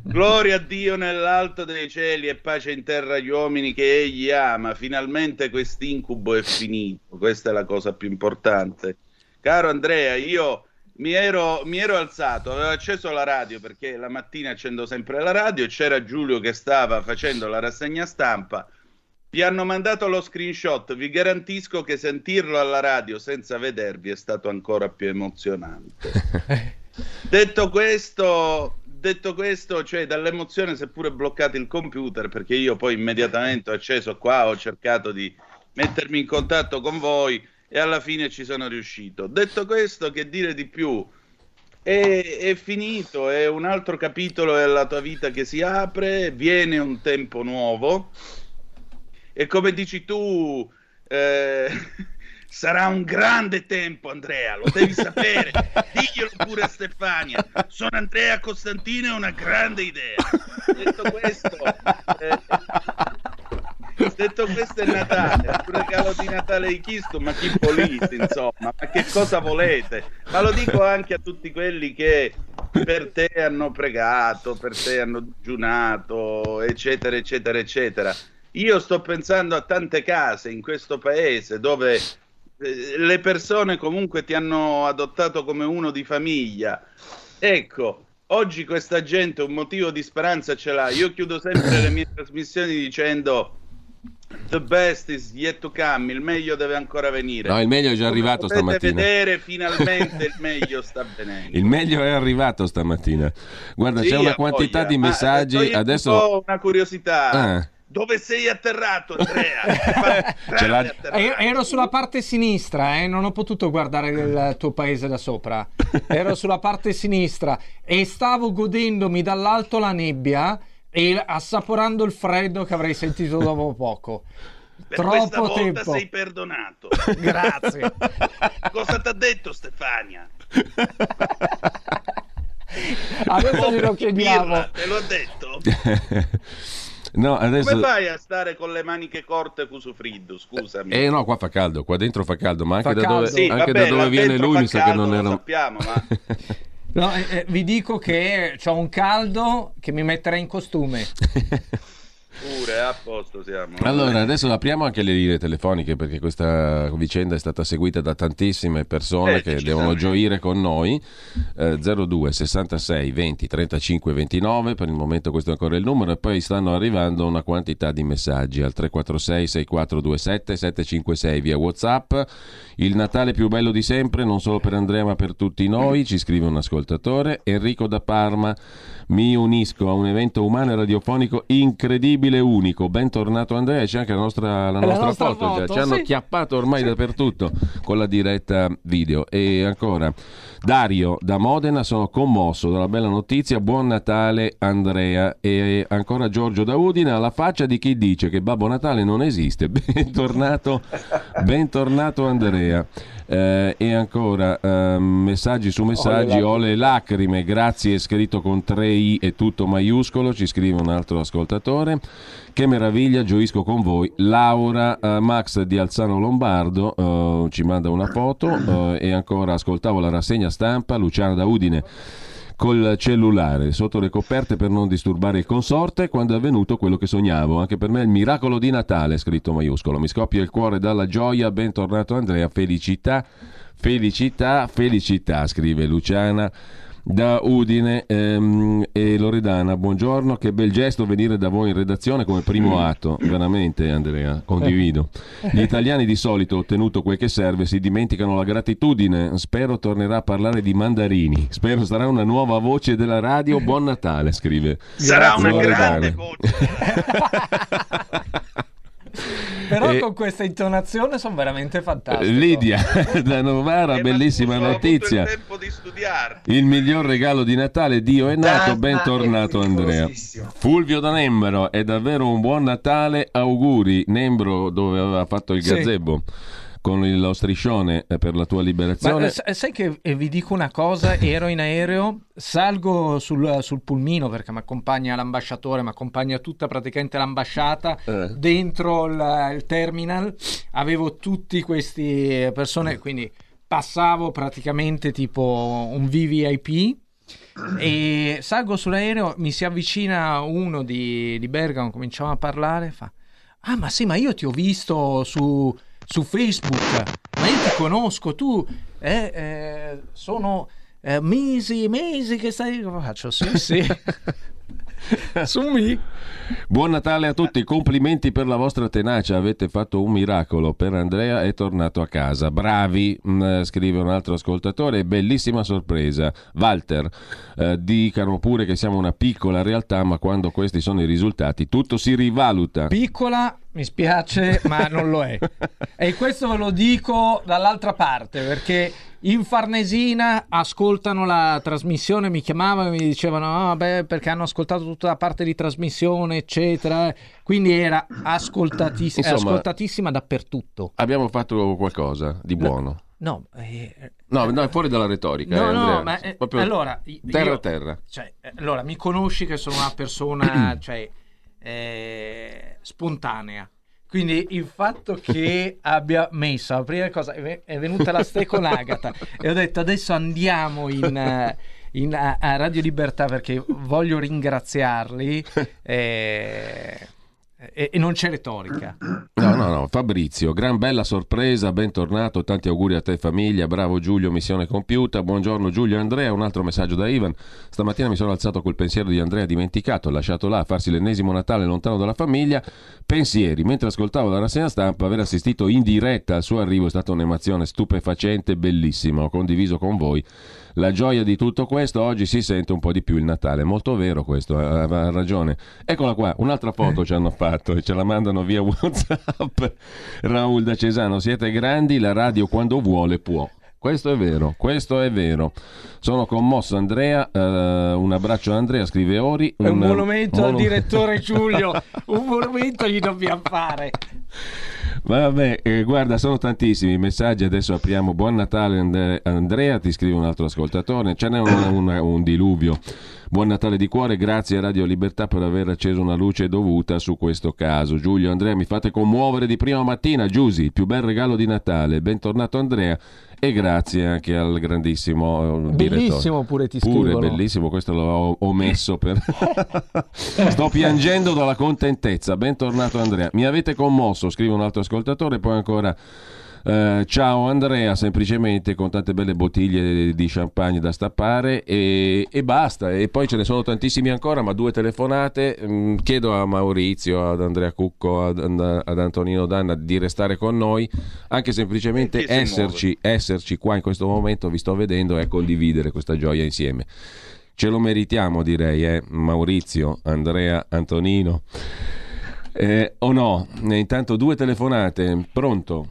gloria a Dio nell'alto dei cieli e pace in terra agli uomini che egli ama. Finalmente quest'incubo è finito. Questa è la cosa più importante. Caro Andrea, io mi ero, mi ero alzato, avevo acceso la radio perché la mattina accendo sempre la radio e c'era Giulio che stava facendo la rassegna stampa vi hanno mandato lo screenshot, vi garantisco che sentirlo alla radio senza vedervi è stato ancora più emozionante. detto questo, detto questo, cioè dall'emozione si è pure bloccato il computer perché io poi immediatamente ho acceso qua, ho cercato di mettermi in contatto con voi e alla fine ci sono riuscito. Detto questo, che dire di più? È, è, finito, è un altro capitolo della tua vita che si apre, viene un tempo nuovo e come dici tu, eh, sarà un grande tempo, Andrea, lo devi sapere. Diglielo pure a Stefania. Sono Andrea Costantino, è una grande idea. Detto questo, eh, detto questo è Natale, un regalo di Natale di Chisto, ma chi volete, insomma, ma che cosa volete? Ma lo dico anche a tutti quelli che per te hanno pregato, per te hanno digiunato, eccetera, eccetera, eccetera. Io sto pensando a tante case in questo paese dove eh, le persone comunque ti hanno adottato come uno di famiglia. Ecco, oggi questa gente un motivo di speranza ce l'ha. Io chiudo sempre le mie trasmissioni dicendo The best is yet to come, il meglio deve ancora venire.
No, il meglio è già
Come
arrivato
potete
stamattina.
vedere, finalmente il meglio sta venendo.
Il meglio è arrivato stamattina. Guarda,
Sì,
c'è una quantità
voglia.
di
Ma,
messaggi.
toglimi
Adesso
po' una curiosità.
Ah.
Dove sei atterrato, Andrea?
L'ha-
Eh, Ero sulla parte sinistra, eh, non ho potuto guardare il tuo paese da sopra. Ero sulla parte sinistra e stavo godendomi dall'alto la nebbia e assaporando il freddo che avrei sentito dopo poco.
Per questa
Troppo
volta
tempo.
sei perdonato.
Grazie.
Cosa ti ha detto Stefania?
Adesso glielo chiediamo.
Birra, te l'ho detto?
No, adesso...
Come fai a stare con le maniche corte Cusufriddu? Scusami.
Eh no, qua fa caldo, qua dentro fa caldo, ma anche
Fa
da dove,
caldo. Sì,
anche
vabbè,
da dove viene lui mi sa che non
lo
era...
sappiamo, ma
No, eh, eh, vi dico che ho un caldo che mi metterà in costume.
pure a posto siamo.
Allora, adesso apriamo anche le linee telefoniche perché questa vicenda è stata seguita da tantissime persone
Eh,
che devono gioire con noi. Eh, 02 66 20 35 29, per il momento questo è ancora il numero e poi stanno arrivando una quantità di messaggi al 346 6427 756 via WhatsApp. Il Natale più bello di sempre, non solo per Andrea ma per tutti noi, ci scrive un ascoltatore. Enrico da Parma, mi unisco a un evento umano e radiofonico incredibile e unico. Bentornato Andrea, c'è anche la nostra, la
La
nostra
nostra
foto, già.
foto,
ci hanno
sì.
chiappato ormai dappertutto con la diretta video. E ancora, Dario da Modena, sono commosso dalla bella notizia. Buon Natale Andrea. E ancora Giorgio da Udine, alla faccia di chi dice che Babbo Natale non esiste. Bentornato, bentornato Andrea. Eh, e ancora eh, messaggi su messaggi, ho le lacrime, grazie, scritto con 3 i e tutto maiuscolo, ci scrive un altro ascoltatore. Che meraviglia, gioisco con voi. Laura eh, Max di Alzano Lombardo eh, ci manda una foto eh, e ancora ascoltavo la rassegna stampa, Luciana da Udine col cellulare sotto le coperte per non disturbare il consorte quando è avvenuto quello che sognavo. Anche per me è il miracolo di Natale, scritto maiuscolo. Mi scoppia il cuore dalla gioia. Bentornato Andrea, felicità, felicità, felicità, scrive Luciana da Udine ehm, e Loredana. Buongiorno, che bel gesto venire da voi in redazione come primo atto, veramente Andrea, condivido. Gli italiani di solito, ottenuto quel che serve, si dimenticano la gratitudine. Spero tornerà a parlare di mandarini. Spero sarà una nuova voce della radio. Buon Natale, scrive.
Sarà una
Loredana.
grande voce.
Però
E-
con questa intonazione sono veramente fantastico.
Lidia da Novara,
Eh, ma
bellissima notizia.
il tempo di studiare.
Il miglior regalo di Natale, Dio è nato, bentornato
è
Andrea. Fulvio da Nembro, è davvero un buon Natale, auguri. Nembro dove aveva fatto il
Sì.
Con il- lo striscione eh, per la tua
Ma
liberazione.
eh, sa- sai che eh, vi dico una cosa, ero in aereo, salgo sul, sul pulmino perché mi accompagna l'ambasciatore, mi accompagna tutta praticamente l'ambasciata,
Eh.
dentro il, il terminal avevo tutti questi persone, quindi passavo praticamente tipo un VVIP e salgo sull'aereo, mi si avvicina uno di, di Bergamo, cominciamo a parlare, fa Ah, ma sì, ma io ti ho visto su, su Facebook, ma io ti conosco, tu eh, eh, sono eh, mesi e mesi che stai... Faccio sì, sì. su me.
Buon Natale a tutti, complimenti per la vostra tenacia, avete fatto un miracolo. Per Andrea è tornato a casa. Bravi, mm, eh, scrive un altro ascoltatore, bellissima sorpresa. Walter, eh, dicano pure che siamo una piccola realtà, ma quando questi sono i risultati tutto si rivaluta.
Piccola, mi spiace, ma non lo è. E questo ve lo dico dall'altra parte, perché in Farnesina ascoltano la trasmissione, mi chiamavano e mi dicevano, ah, beh, perché hanno ascoltato tutta la parte di trasmissione, eccetera. Quindi era ascoltatissima,
Insomma-
ascoltatissima dappertutto.
Abbiamo fatto qualcosa di buono.
No, eh,
No, no, è fuori dalla retorica.
No,
eh,
no, ma eh, allora
terra a terra.
Cioè, allora, mi conosci che sono una persona cioè, eh, spontanea. Quindi il fatto che abbia messo la prima cosa è ve- è venuta la ste con Agata e ho detto adesso andiamo in, eh, in- a Radio Libertà perché voglio ringraziarli eh, e, e non c'è retorica.
No, no, no, Fabrizio, gran bella sorpresa, bentornato, tanti auguri a te famiglia, bravo Giulio, missione compiuta, buongiorno Giulio e Andrea, un altro messaggio da Ivan, stamattina mi sono alzato col pensiero di Andrea dimenticato, lasciato là a farsi l'ennesimo Natale lontano dalla famiglia, pensieri, mentre ascoltavo la rassegna stampa, aver assistito in diretta al suo arrivo è stata un'emozione stupefacente, bellissima, ho condiviso con voi la gioia di tutto questo, oggi si sente un po' di più il Natale, molto vero questo, ha, ha ragione. Eccola qua, un'altra foto ci hanno fatto e ce la mandano via WhatsApp. Raul da Cesano, siete grandi, la radio quando vuole può. Questo è vero, questo è vero. Sono commosso Andrea, eh, un abbraccio a Andrea, scrive Ori.
È un monumento al
monu-
direttore Giulio, un monumento gli dobbiamo fare.
Vabbè, eh, guarda, sono tantissimi i messaggi. Adesso apriamo. Buon Natale, And- Andrea. Ti scrive un altro ascoltatore. Ce n'è un, un- un diluvio. Buon Natale di cuore, grazie a Radio Libertà per aver acceso una luce dovuta su questo caso. Giulio, Andrea, mi fate commuovere di prima mattina, Giusy, il più bel regalo di Natale. Bentornato Andrea e grazie anche al grandissimo eh,
Bellissimo pure ti
Pure
scrivono.
bellissimo, questo l'ho omesso per... Sto piangendo dalla contentezza. Bentornato Andrea. Mi avete commosso, scrive un altro ascoltatore, poi ancora... eh, ciao Andrea, semplicemente con tante belle bottiglie di champagne da stappare e, e basta. E poi ce ne sono tantissimi ancora, ma due telefonate. Mm, chiedo a Maurizio, ad Andrea Cucco, ad, ad Antonino Danna di restare con noi, anche semplicemente esserci, esserci qua in questo momento, vi sto vedendo, e condividere questa gioia insieme. Ce lo meritiamo, direi, eh? Maurizio, Andrea, Antonino. Eh, o no? Eh, Intanto due telefonate. Pronto?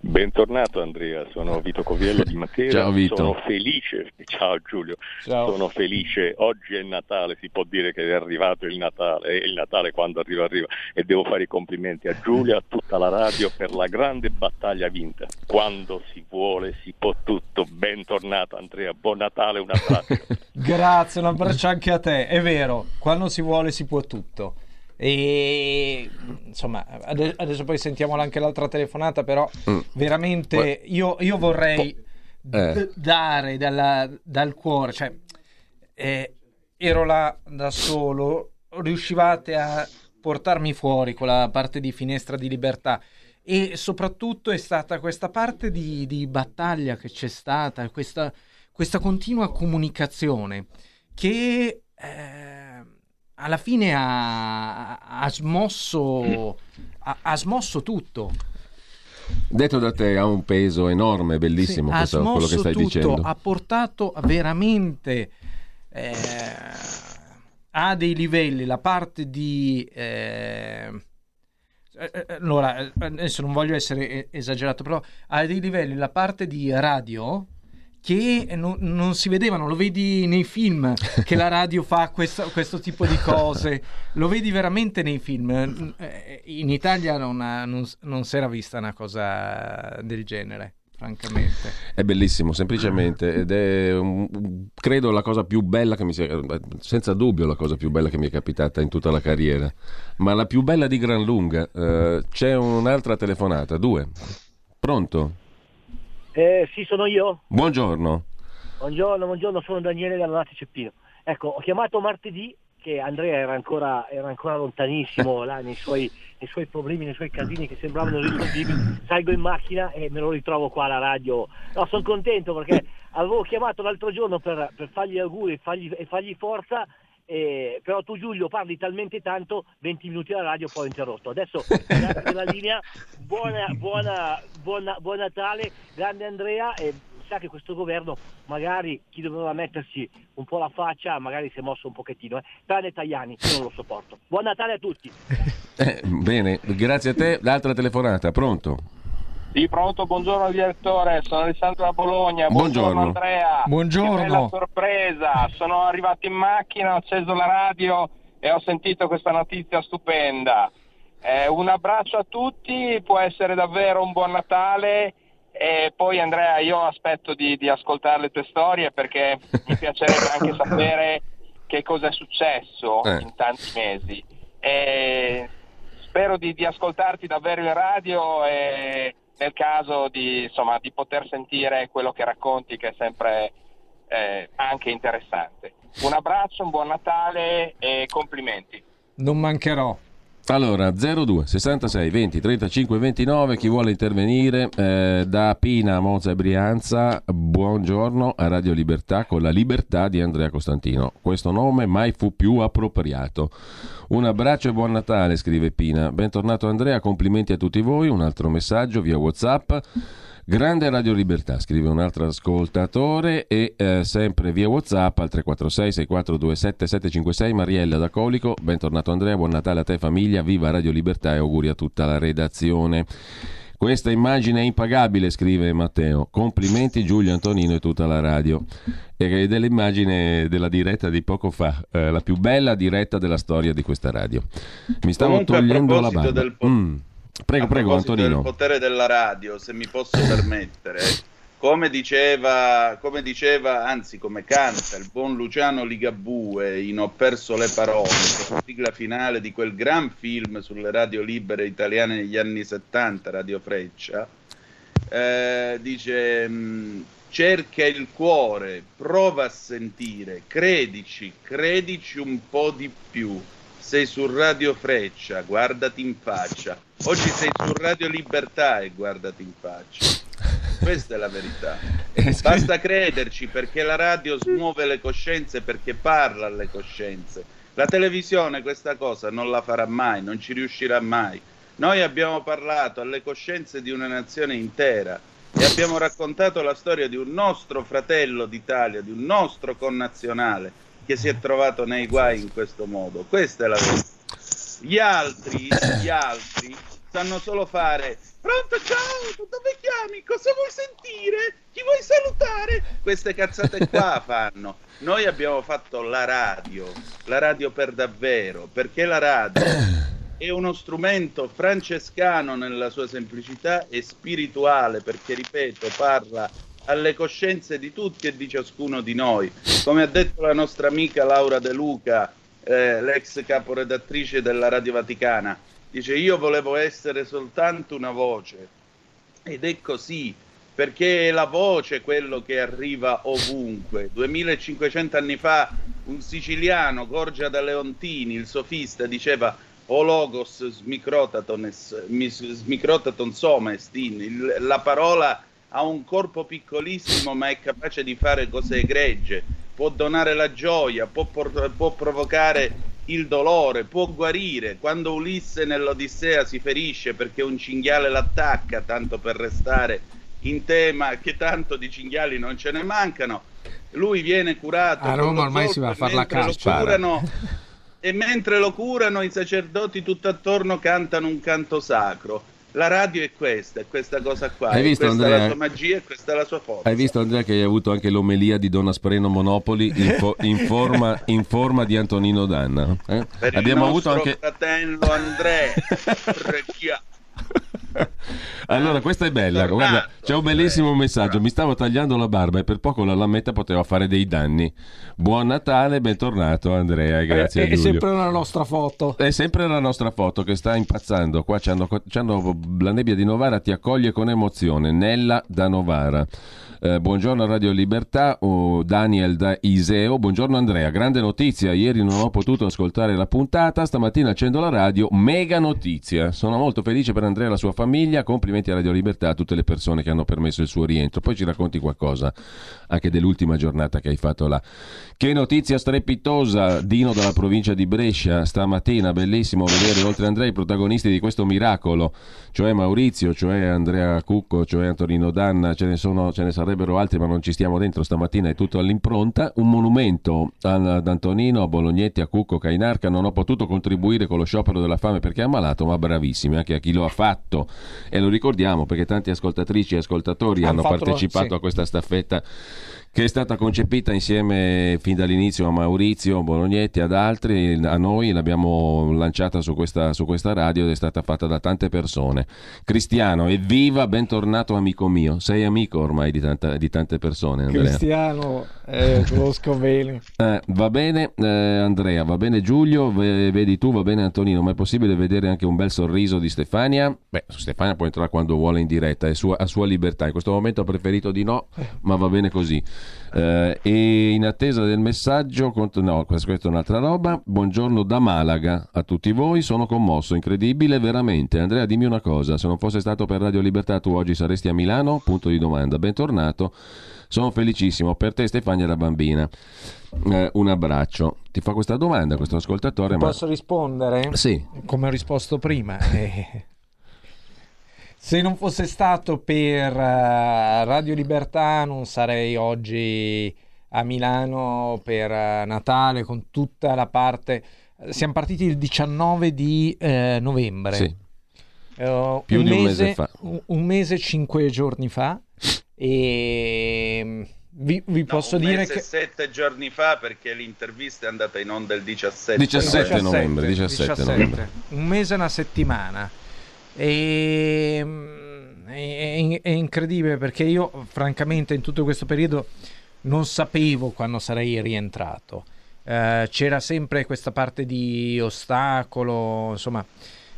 Bentornato Andrea, sono Vito Coviello di Matera.
Ciao, Vito.
Sono felice, ciao Giulio,
Ciao.
sono felice. Oggi è Natale, si può dire che è arrivato il Natale, è il Natale quando arriva arriva e devo fare i complimenti a Giulio e a tutta la radio per la grande battaglia vinta. Quando si vuole si può tutto. Bentornato Andrea, buon Natale, un abbraccio.
Grazie, un abbraccio anche a te. È vero, quando si vuole si può tutto. E insomma, ade- adesso poi sentiamo anche l'altra telefonata, però
Mm.
veramente io, io vorrei
Eh.
d- dare dalla- dal cuore, cioè eh, ero là da solo, riuscivate a portarmi fuori quella parte di finestra di libertà e soprattutto è stata questa parte di, di battaglia che c'è stata, questa, questa continua comunicazione che eh, alla fine ha, ha smosso, ha, ha smosso tutto.
Detto da te, ha un peso enorme, bellissimo
Sì,
questo, quello che stai
tutto,
dicendo.
ha portato veramente eh, a dei livelli la parte di eh, eh, eh, allora eh, adesso non voglio essere esagerato però a dei livelli la parte di radio che non, non si vedevano, lo vedi nei film che la radio fa questo, questo tipo di cose, lo vedi veramente nei film. Eh, In Italia non, ha- non, non si era vista una cosa del genere, francamente.
È bellissimo, semplicemente, ed è un- credo la cosa più bella che mi sia, senza dubbio la cosa più bella che mi è capitata in tutta la carriera, ma la più bella di gran lunga. Eh, c'è un'altra telefonata, due. Pronto?
Eh, sì, sono io.
Buongiorno.
Buongiorno, buongiorno, sono Daniele dalla Nati Ceppino. Ecco, ho chiamato martedì che Andrea era ancora, era ancora lontanissimo là nei suoi, nei suoi problemi, nei suoi casini che sembravano irrisolvibili. Salgo in macchina e me lo ritrovo qua alla radio. No, sono contento perché avevo chiamato l'altro giorno per, per fargli gli auguri fargli, e fargli forza. Eh, però tu Giulio parli talmente tanto 20 minuti alla radio poi ho interrotto adesso grazie della linea buona, buona, buona, buon Natale grande Andrea e sa che questo governo magari chi doveva mettersi un po' la faccia magari si è mosso un pochettino eh. tranne Tajani io non lo sopporto buon Natale a tutti
Eh, bene, grazie a te. L'altra telefonata, pronto?
Sì, pronto, buongiorno direttore, sono Alessandro da Bologna,
Buongiorno.
buongiorno, Andrea.
Buongiorno.
Che bella sorpresa, sono arrivato in macchina, ho acceso la radio e ho sentito questa notizia stupenda. Eh, un abbraccio a tutti, può essere davvero un buon Natale e poi Andrea io aspetto di, di ascoltare le tue storie perché mi piacerebbe anche sapere che cosa è successo
Eh.
in tanti mesi. E spero di, di ascoltarti davvero in radio e nel caso di, insomma, di poter sentire quello che racconti che è sempre eh, anche interessante. Un abbraccio, un buon Natale e complimenti.
Non mancherò.
Allora, 02 66 20 35 29, chi vuole intervenire eh, da Pina, Monza e Brianza, buongiorno a Radio Libertà con la libertà di Andrea Costantino. Questo nome mai fu più appropriato. Un abbraccio e buon Natale, scrive Pina. Bentornato Andrea, complimenti a tutti voi. Un altro messaggio via WhatsApp. Grande Radio Libertà, scrive un altro ascoltatore e eh, sempre via WhatsApp al 346 6427 756 Mariella da Colico. Bentornato Andrea, buon Natale a te famiglia, viva Radio Libertà e auguri a tutta la redazione. Questa immagine è impagabile, scrive Matteo. Complimenti Giulio Antonino e tutta la radio. E dell'immagine della diretta di poco fa, eh, la più bella diretta della storia di questa radio. Mi stavo
Comunque,
togliendo la barba.
del
Mm. Prego,
A
prego Antonino.
del potere della radio, se mi posso permettere, come diceva, come diceva, anzi come canta il buon Luciano Ligabue in Ho perso le parole, la sigla finale di quel gran film sulle radio libere italiane negli anni 70, Radio Freccia, eh, dice mh, cerca il cuore, prova a sentire, credici, credici un po' di più. Sei su Radio Freccia, guardati in faccia. Oggi sei su Radio Libertà e guardati in faccia. Questa è la verità. Basta crederci perché la radio smuove le coscienze, perché parla alle coscienze. La televisione questa cosa non la farà mai, non ci riuscirà mai. Noi abbiamo parlato alle coscienze di una nazione intera e abbiamo raccontato la storia di un nostro fratello d'Italia, di un nostro connazionale che si è trovato nei guai in questo modo. Questa è la verità. Gli altri, gli altri sanno solo fare Pronto, ciao, dove chiami? Cosa vuoi sentire? Chi vuoi salutare? Queste cazzate qua fanno. Noi abbiamo fatto la radio, la radio per davvero, perché la radio è uno strumento francescano nella sua semplicità e spirituale, perché, ripeto, parla alle coscienze di tutti e di ciascuno di noi. Come ha detto la nostra amica Laura De Luca, eh, l'ex caporedattrice della Radio Vaticana, dice io volevo essere soltanto una voce ed è così perché è la voce quello che arriva ovunque 2500 anni fa un siciliano Gorgia da Leontini il sofista diceva o logos smicrotaton, smicrotaton il, la parola ha un corpo piccolissimo ma è capace di fare cose egregie può donare la gioia può, por- può provocare il dolore, può guarire. Quando Ulisse nell'Odissea si ferisce perché un cinghiale l'attacca, tanto per restare in tema che tanto di cinghiali non ce ne mancano, lui viene curato.
A Roma ormai si va a fare la caccia.
E mentre lo curano i sacerdoti tutto attorno cantano un canto sacro la radio è questa, è questa cosa qua.
Hai visto,
questa
Andrea?
è la sua magia e questa è la sua forza.
Hai visto Andrea che hai avuto anche l'omelia di Don Aspreno Monopoli in, fo- in forma, in forma di Antonino Danna? eh?
Per
Abbiamo
il
avuto anche...
fratello Andrea. Frecchia.
Allora, questa è bella. Guarda, c'è un bellissimo messaggio. Mi stavo tagliando la barba e per poco la lametta poteva fare dei danni. Buon Natale, bentornato Andrea, e grazie
è,
a
è sempre la nostra foto.
È sempre la nostra foto che sta impazzando. Qua c'hanno, c'hanno- la nebbia di Novara ti accoglie con emozione. Nella da Novara. Eh, buongiorno a Radio Libertà, oh, Daniel da Iseo. Buongiorno Andrea, grande notizia. Ieri non ho potuto ascoltare la puntata, stamattina accendo la radio. Mega notizia. Sono molto felice per Andrea e la sua famiglia. Complimenti a Radio Libertà, a tutte le persone che hanno permesso il suo rientro. Poi ci racconti qualcosa anche dell'ultima giornata che hai fatto là. Che notizia strepitosa, Dino dalla provincia di Brescia, stamattina, bellissimo vedere oltre Andrea i protagonisti di questo miracolo, cioè Maurizio, cioè Andrea Cucco, cioè Antonino Danna, ce ne, sono, ce ne sarebbero altri ma non ci stiamo dentro, stamattina è tutto all'impronta, un monumento ad Antonino, a Bolognetti, a Cucco, Cainarca, non ho potuto contribuire con lo sciopero della fame perché è ammalato, ma bravissimi anche a chi lo ha fatto. E lo ricordiamo perché tanti ascoltatrici e ascoltatori
Hanno
hanno
fatto-
partecipato
sì.
a questa staffetta che è stata concepita insieme fin dall'inizio a Maurizio Bolognetti, ad altri, a noi l'abbiamo lanciata su questa, su questa radio ed è stata fatta da tante persone. Cristiano, evviva, bentornato amico mio, sei amico ormai di, tanta- di tante persone Andrea.
Cristiano, eh, conosco bene.
Eh, va bene eh, Andrea, va bene Giulio, ve- vedi tu, va bene Antonino, ma è possibile vedere anche un bel sorriso di Stefania? Beh, Stefania può entrare quando vuole in diretta, è sua, a sua libertà, in questo momento ha preferito di no, ma va bene così. Eh, e in attesa del messaggio, cont- no, questa è un'altra roba, buongiorno da Malaga a tutti voi, sono commosso, incredibile, veramente. Andrea dimmi una cosa, se non fosse stato per Radio Libertà tu oggi saresti a Milano? Punto di domanda, bentornato. Sono felicissimo per te Stefania da bambina. Eh, un abbraccio. Ti fa questa domanda questo ascoltatore, ma
Posso rispondere?
Sì.
Come ho risposto prima. eh, Se non fosse stato per eh, Radio Libertà non sarei oggi a Milano per eh, Natale con tutta la parte... Siamo partiti il 19 di eh, novembre.
Sì.
Eh,
Più di un mese fa.
Un, un mese e cinque giorni fa. E mm, vi, vi posso
un
dire che...
sette giorni fa perché l'intervista è andata in onda il 17,
17 novembre, 17 novembre.
Un mese e una settimana. E mm, è, è incredibile perché io francamente in tutto questo periodo non sapevo quando sarei rientrato. Eh, c'era sempre questa parte di ostacolo, insomma,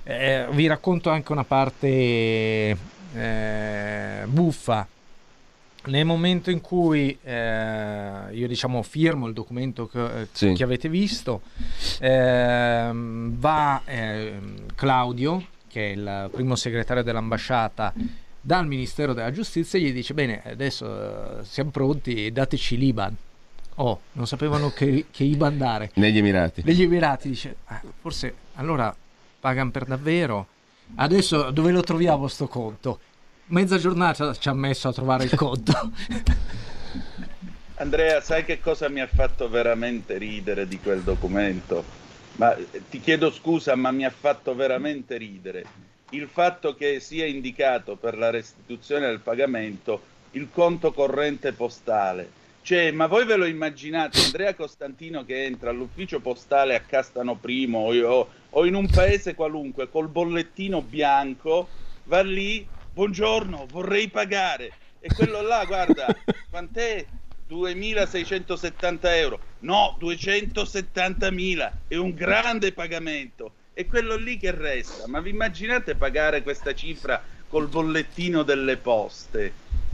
eh, vi racconto anche una parte eh, buffa. Nel momento in cui eh, io diciamo firmo il documento che,
Sì.
che avete visto, ehm, va ehm, Claudio, che è il primo segretario dell'ambasciata, dal Ministero della Giustizia e gli dice bene adesso eh, siamo pronti dateci l'Iban oh non sapevano che, che Iban dare
Negli Emirati.
negli Emirati dice "Ah, forse allora pagano per davvero adesso dove lo troviamo sto conto mezza giornata ci ha messo a trovare il conto
Andrea, sai che cosa mi ha fatto veramente ridere di quel documento? Ma eh, ti chiedo scusa, ma mi ha fatto veramente ridere il fatto che sia indicato per la restituzione del pagamento il conto corrente postale. Cioè, ma voi ve lo immaginate Andrea Costantino che entra all'ufficio postale a Castano Primo o, o- o in un paese qualunque col bollettino bianco, va lì, buongiorno, vorrei pagare. E quello là, guarda, quant'è? 2.670 euro. No, 270.000. È un grande pagamento. E quello lì che resta. Ma vi immaginate pagare questa cifra col bollettino delle poste?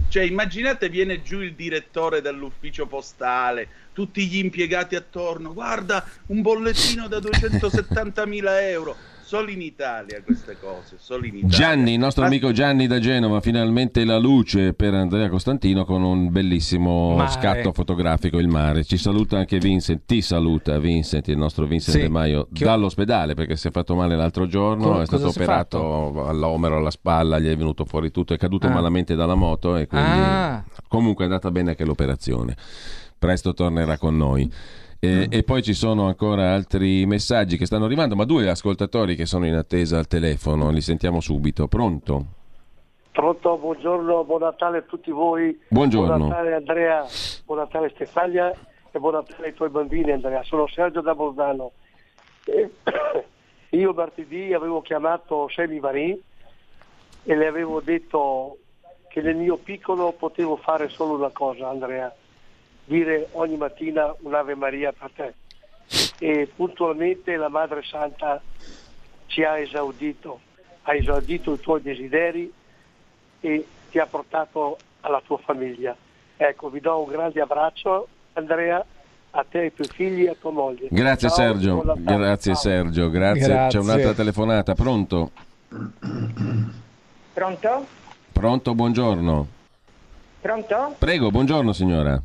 Cioè, immaginate viene giù il direttore dell'ufficio postale, tutti gli impiegati attorno, guarda, un bollettino da 270.000 euro. Solo in Italia queste cose, solo in Italia.
Gianni, il nostro
Ma-
amico Gianni da Genova, finalmente la luce per Andrea Costantino con un bellissimo
Mare.
scatto fotografico, il mare. Ci saluta anche Vincent, ti saluta Vincent, il nostro Vincent
Sì.
De Maio,
Che-
dall'ospedale perché si è fatto male l'altro giorno,
Co-
è stato operato all'omero, alla spalla, gli è venuto fuori tutto, è caduto
Ah.
malamente dalla moto e quindi
Ah.
comunque è andata bene anche l'operazione. Presto tornerà con noi. E, e poi ci sono ancora altri messaggi che stanno arrivando, ma due ascoltatori che sono in attesa al telefono, li sentiamo subito. Pronto?
Pronto, buongiorno, buon Natale a tutti voi.
Buongiorno.
Buon Natale Andrea, buon Natale Stefania e buon Natale ai tuoi bambini Andrea. Sono Sergio da Bolzano. E io martedì avevo chiamato Semi Marie e le avevo detto che nel mio piccolo potevo fare solo una cosa Andrea, dire ogni mattina un'Ave Maria per te. E puntualmente la Madre Santa ci ha esaudito, ha esaudito i tuoi desideri e ti ha portato alla tua famiglia. Ecco, vi do un grande abbraccio, Andrea, a te, ai tuoi figli e a tua moglie.
Grazie
Ciao,
Sergio, grazie
Ciao.
Sergio, grazie.
Grazie.
C'è un'altra telefonata, pronto?
Pronto?
Pronto, buongiorno.
Pronto?
Prego, buongiorno signora.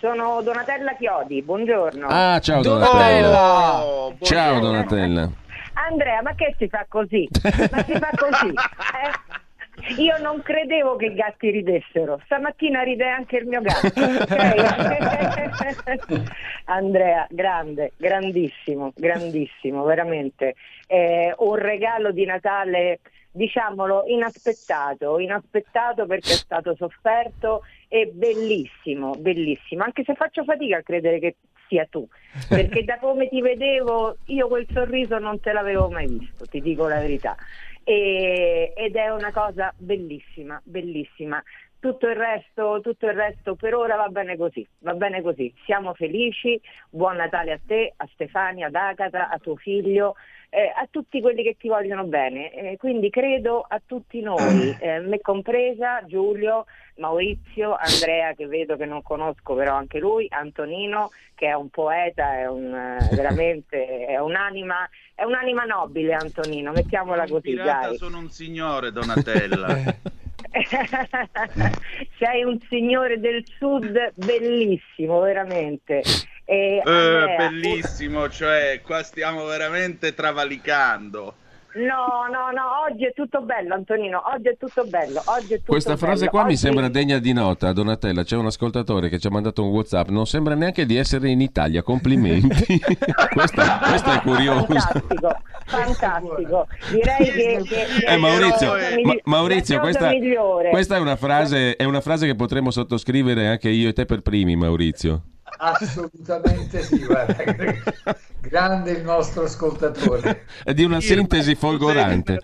Sono Donatella Chiodi, buongiorno.
Ah, ciao
Donatella!
Oh,
Ciao. Donatella.
Andrea, ma che si fa così? Ma si fa così? eh? Io non credevo che i gatti ridessero. Stamattina ride anche il mio gatto. ok? Andrea, grande, grandissimo, grandissimo, veramente. Eh, un regalo di Natale, diciamolo, inaspettato, inaspettato perché è stato sofferto e bellissimo, bellissimo. Anche se faccio fatica a credere che sia tu, perché da come ti vedevo io quel sorriso non te l'avevo mai visto, ti dico la verità. E- ed è una cosa bellissima, bellissima. Tutto il, resto, tutto il resto per ora va bene così, va bene così. Siamo felici, buon Natale a te, a Stefania, ad Agata, a tuo figlio, eh, a tutti quelli che ti vogliono bene. Eh, quindi credo a tutti noi, eh, me compresa, Giulio, Maurizio, Andrea che vedo che non conosco però anche lui, Antonino che è un poeta, è un, eh, veramente è un'anima, è un'anima nobile Antonino, mettiamola così
Pirata,
dai.
sono un signore, Donatella.
Sei un signore del sud bellissimo, veramente. E
Eh,
Andrea,
bellissimo, cioè qua stiamo veramente travalicando.
No, no, no, oggi è tutto bello Antonino, oggi è tutto bello, oggi è tutto
Questa frase
bello.
qua mi
Oggi-
sembra degna di nota, Donatella. C'è un ascoltatore che ci ha mandato un WhatsApp. Non sembra neanche di essere in Italia. Complimenti. questa, questa è curiosa.
Fantastico, fantastico. Direi che, che- che
Eh, Maurizio, Ma- Maurizio, questa,
migliore.
questa è, una frase, è una frase che potremmo sottoscrivere anche io e te per primi, Maurizio.
Assolutamente sì, guarda. Grande il nostro ascoltatore.
È di una sintesi folgorante.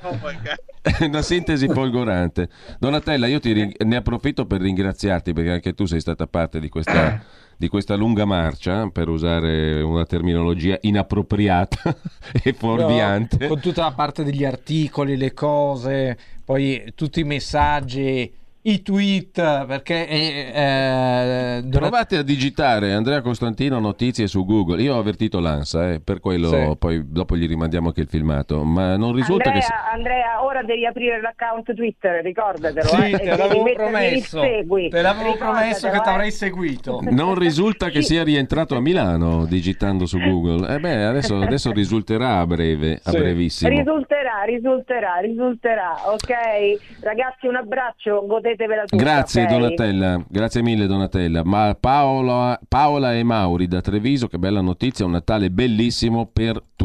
Una sintesi folgorante. Donatella, io ti ne approfitto per ringraziarti perché anche tu sei stata parte di questa, di questa lunga marcia, per usare una terminologia inappropriata e fuorviante.
No, con tutta la parte degli articoli, le cose, poi tutti i messaggi i tweet perché eh,
eh, provate a digitare Andrea Costantino notizie su Google io ho avvertito l'ANSA eh, per quello sì. poi dopo gli rimandiamo anche il filmato ma non risulta
Andrea,
che
Andrea ora devi aprire l'account Twitter ricordatelo
sì,
eh,
te l'avevo promesso te l'avevo promesso che ti avrei
eh.
seguito
non risulta che sia rientrato a Milano digitando su Google eh beh adesso, adesso risulterà a breve a sì. brevissimo
risulterà risulterà risulterà ok ragazzi un abbraccio godete Tutta,
Grazie
okay?
Donatella, grazie mille Donatella. Ma Paola, Paola, e Mauri da Treviso, che bella notizia, un Natale bellissimo per tutti.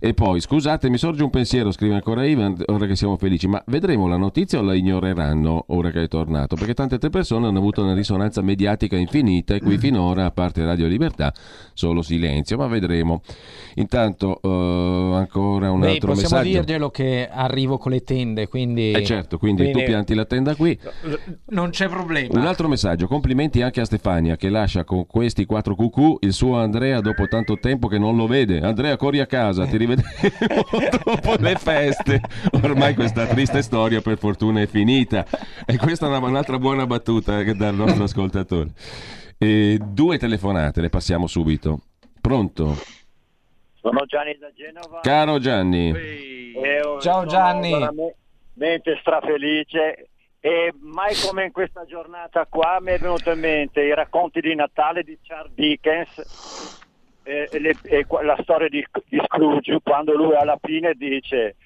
E poi, scusate, mi sorge un pensiero, scrive ancora Ivan, ora che siamo felici, ma vedremo la notizia o la ignoreranno ora che è tornato? Perché tante altre persone hanno avuto una risonanza mediatica infinita e qui finora, a parte Radio Libertà, solo silenzio, ma vedremo. Intanto uh, ancora un
Beh,
altro
possiamo
messaggio.
dirglielo che arrivo con le tende, quindi...
Eh certo, quindi, quindi... tu pianti la tenda qui.
Non c'è problema.
Un altro messaggio, complimenti anche a Stefania che lascia con questi quattro cucù il suo Andrea dopo tanto tempo che non lo vede. Andrea, corri a casa, ti rivedremo dopo le feste. Ormai questa triste storia per fortuna è finita. E questa è una, un'altra buona battuta dal nostro ascoltatore. E due telefonate, le passiamo subito. Pronto?
Sono Gianni da Genova.
Caro Gianni.
Ciao Gianni.
Veramente strafelice e mai come in questa giornata qua mi è venuto in mente i racconti di Natale di Charles Dickens e, le, e la storia di, di, Scrooge quando lui alla fine dice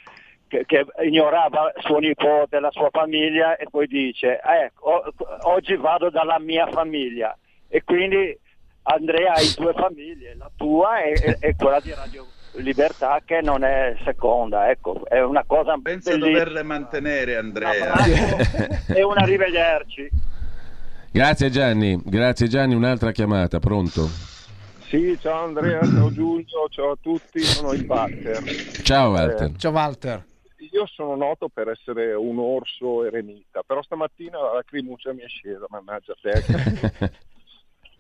che, che, ignorava suo nipote, la sua famiglia e poi dice ecco, oggi vado dalla mia famiglia e quindi Andrea hai due famiglie, la tua e, e quella di Radio libertà che non è seconda, ecco, è una cosa
Penso
bellissima.
doverle mantenere Andrea.
e un arrivederci.
Grazie Gianni, grazie Gianni, un'altra chiamata, pronto?
Sì, ciao Andrea, ciao Giulio, ciao a tutti, sono il Walter.
Ciao Walter.
Eh, ciao Walter.
Io sono noto per essere un orso eremita, però stamattina la lacrimuccia mi è scesa, mannaggia te.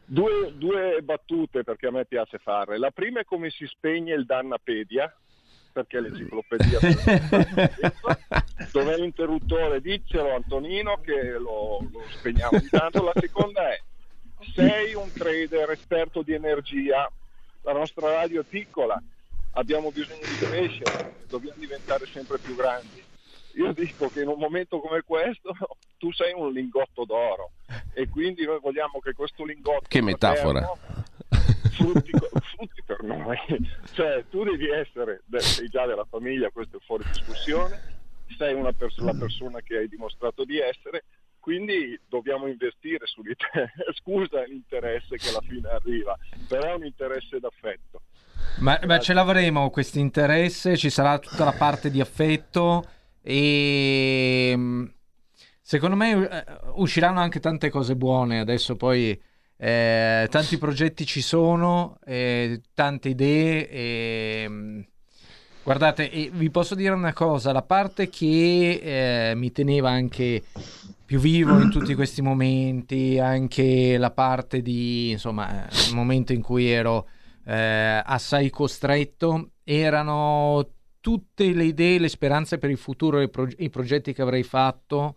Due, due, battute perché a me piace farle. La prima è come si spegne il Dannapedia, perché l'enciclopedia dove l'interruttore diccelo Antonino che lo, lo spegniamo intanto. La seconda è sei un trader esperto di energia, la nostra radio è piccola, abbiamo bisogno di crescere, dobbiamo diventare sempre più grandi. Io dico che in un momento come questo tu sei un lingotto d'oro. E quindi noi vogliamo che questo lingotto
che metafora.
frutti, frutti, per noi. Cioè tu devi essere sei già della famiglia questo è fuori discussione. Sei una pers- la persona che hai dimostrato di essere quindi dobbiamo investire su di te scusa l'interesse che alla fine arriva però è un interesse d'affetto.
Ma, ma ce l'avremo questo interesse? Ci sarà tutta la parte di affetto? E secondo me eh, usciranno anche tante cose buone. Adesso poi eh, tanti progetti ci sono eh, tante idee e, guardate vi posso dire una cosa. La parte che eh, mi teneva anche più vivo in tutti questi momenti anche la parte di insomma il momento in cui ero eh, assai costretto erano tutte le idee, le speranze per il futuro, i, pro- i progetti che avrei fatto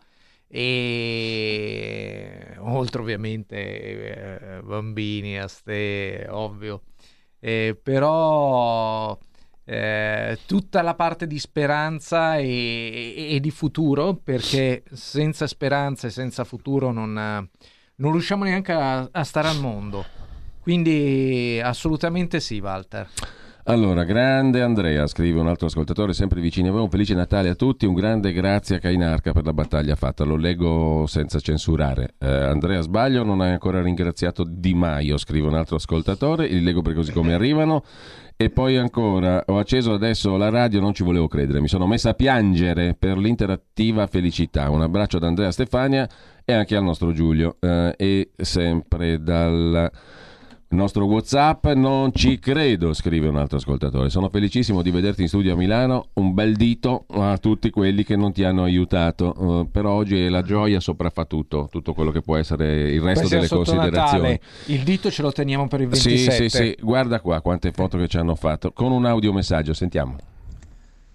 e oltre ovviamente eh, bambini, a ste, ovvio, eh, però eh, tutta la parte di speranza e, e, e, di futuro, perché senza speranza e senza futuro non, non riusciamo neanche a, a stare al mondo. Quindi assolutamente sì, Walter.
Allora, grande Andrea, scrive un altro ascoltatore, sempre vicino a voi, un felice Natale a tutti, un grande grazie a Cainarca per la battaglia fatta, lo leggo senza censurare. Eh, Andrea sbaglio, non hai ancora ringraziato Di Maio, scrive un altro ascoltatore, li leggo per così come arrivano. E poi ancora, ho acceso adesso la radio, non ci volevo credere, mi sono messa a piangere per l'interattiva felicità. Un abbraccio da Andrea Stefania e anche al nostro Giulio. Eh, e sempre dal Il nostro WhatsApp non ci credo, scrive un altro ascoltatore. Sono felicissimo di vederti in studio a Milano. Un bel dito a tutti quelli che non ti hanno aiutato. Uh, però oggi la gioia sopraffa tutto, tutto quello che può essere il resto
Questo
delle considerazioni.
Natale. Il dito ce lo teniamo per il
Sì,
27.
sì, sì, guarda qua quante foto che ci hanno fatto. Con un audiomessaggio, sentiamo.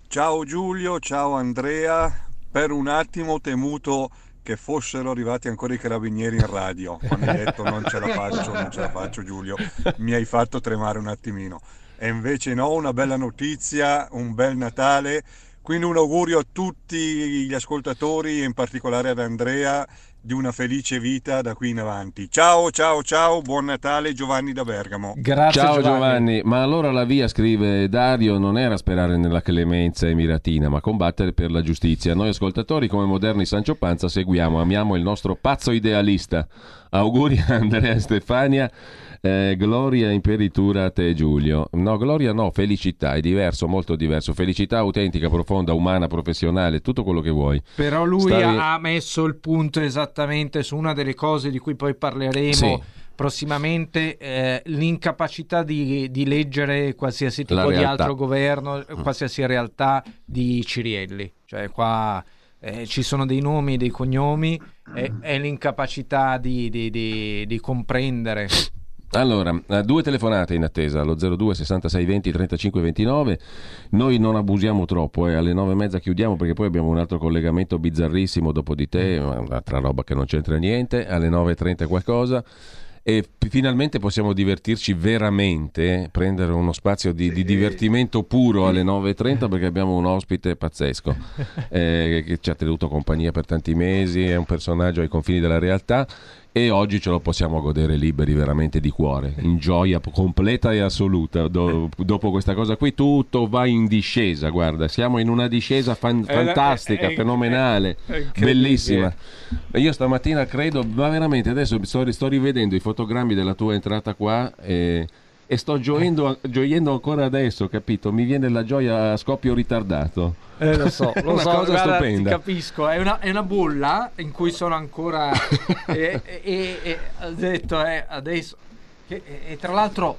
Ciao Giulio, ciao Andrea. Per un attimo ho temuto che fossero arrivati ancora i carabinieri in radio. Quando hai detto non ce la faccio, non ce la faccio Giulio, mi hai fatto tremare un attimino. E invece no, una bella notizia, un bel Natale. Quindi un augurio a tutti gli ascoltatori e in particolare ad Andrea di una felice vita da qui in avanti. Ciao, ciao, ciao, buon Natale Giovanni da Bergamo.
Ciao Giovanni. ma allora la via, scrive Dario, non era sperare nella clemenza emiratina, ma combattere per la giustizia. Noi ascoltatori, come moderni Sancio Panza, seguiamo, amiamo il nostro pazzo idealista. Auguri a Andrea e Stefania. Eh, gloria imperitura a te Giulio. No, gloria no, felicità, è diverso, molto diverso. Felicità autentica, profonda, umana, professionale, tutto quello che vuoi.
Però lui
Stavi-
ha messo il punto esattamente su una delle cose di cui poi parleremo.
Sì.
Prossimamente eh, l'incapacità di, di leggere qualsiasi tipo di altro governo,
Mm.
qualsiasi realtà di Cirielli. Cioè, qua eh, ci sono dei nomi e dei cognomi, e è l'incapacità di- di- di comprendere.
Allora, eh, due telefonate in attesa, allo 02 66 20 35 29. Noi non abusiamo troppo, eh, alle nove e mezza chiudiamo perché poi abbiamo un altro collegamento bizzarrissimo dopo di te, un'altra roba che non c'entra niente, alle 9.30 qualcosa. E finalmente possiamo divertirci veramente, prendere uno spazio di, di divertimento puro alle 9.30 perché abbiamo un ospite pazzesco eh, che ci ha tenuto compagnia per tanti mesi, è un personaggio ai confini della realtà e oggi ce lo possiamo godere liberi veramente di cuore, in gioia completa e assoluta. Do- dopo questa cosa qui tutto va in discesa, guarda, siamo in una discesa fan- fantastica,
è- è-
fenomenale,
è
bellissima. Io stamattina credo, ma veramente adesso sto, sto rivedendo i fotogrammi della tua entrata qua e, e sto gioendo, gioiendo ancora adesso, capito? Mi viene la gioia a scoppio ritardato.
Eh, lo so, lo
una
so,
cosa
guarda,
stupenda.
capisco. È una, è una bolla in cui sono ancora. e, e- e- ho detto, eh, adesso. E, e tra l'altro,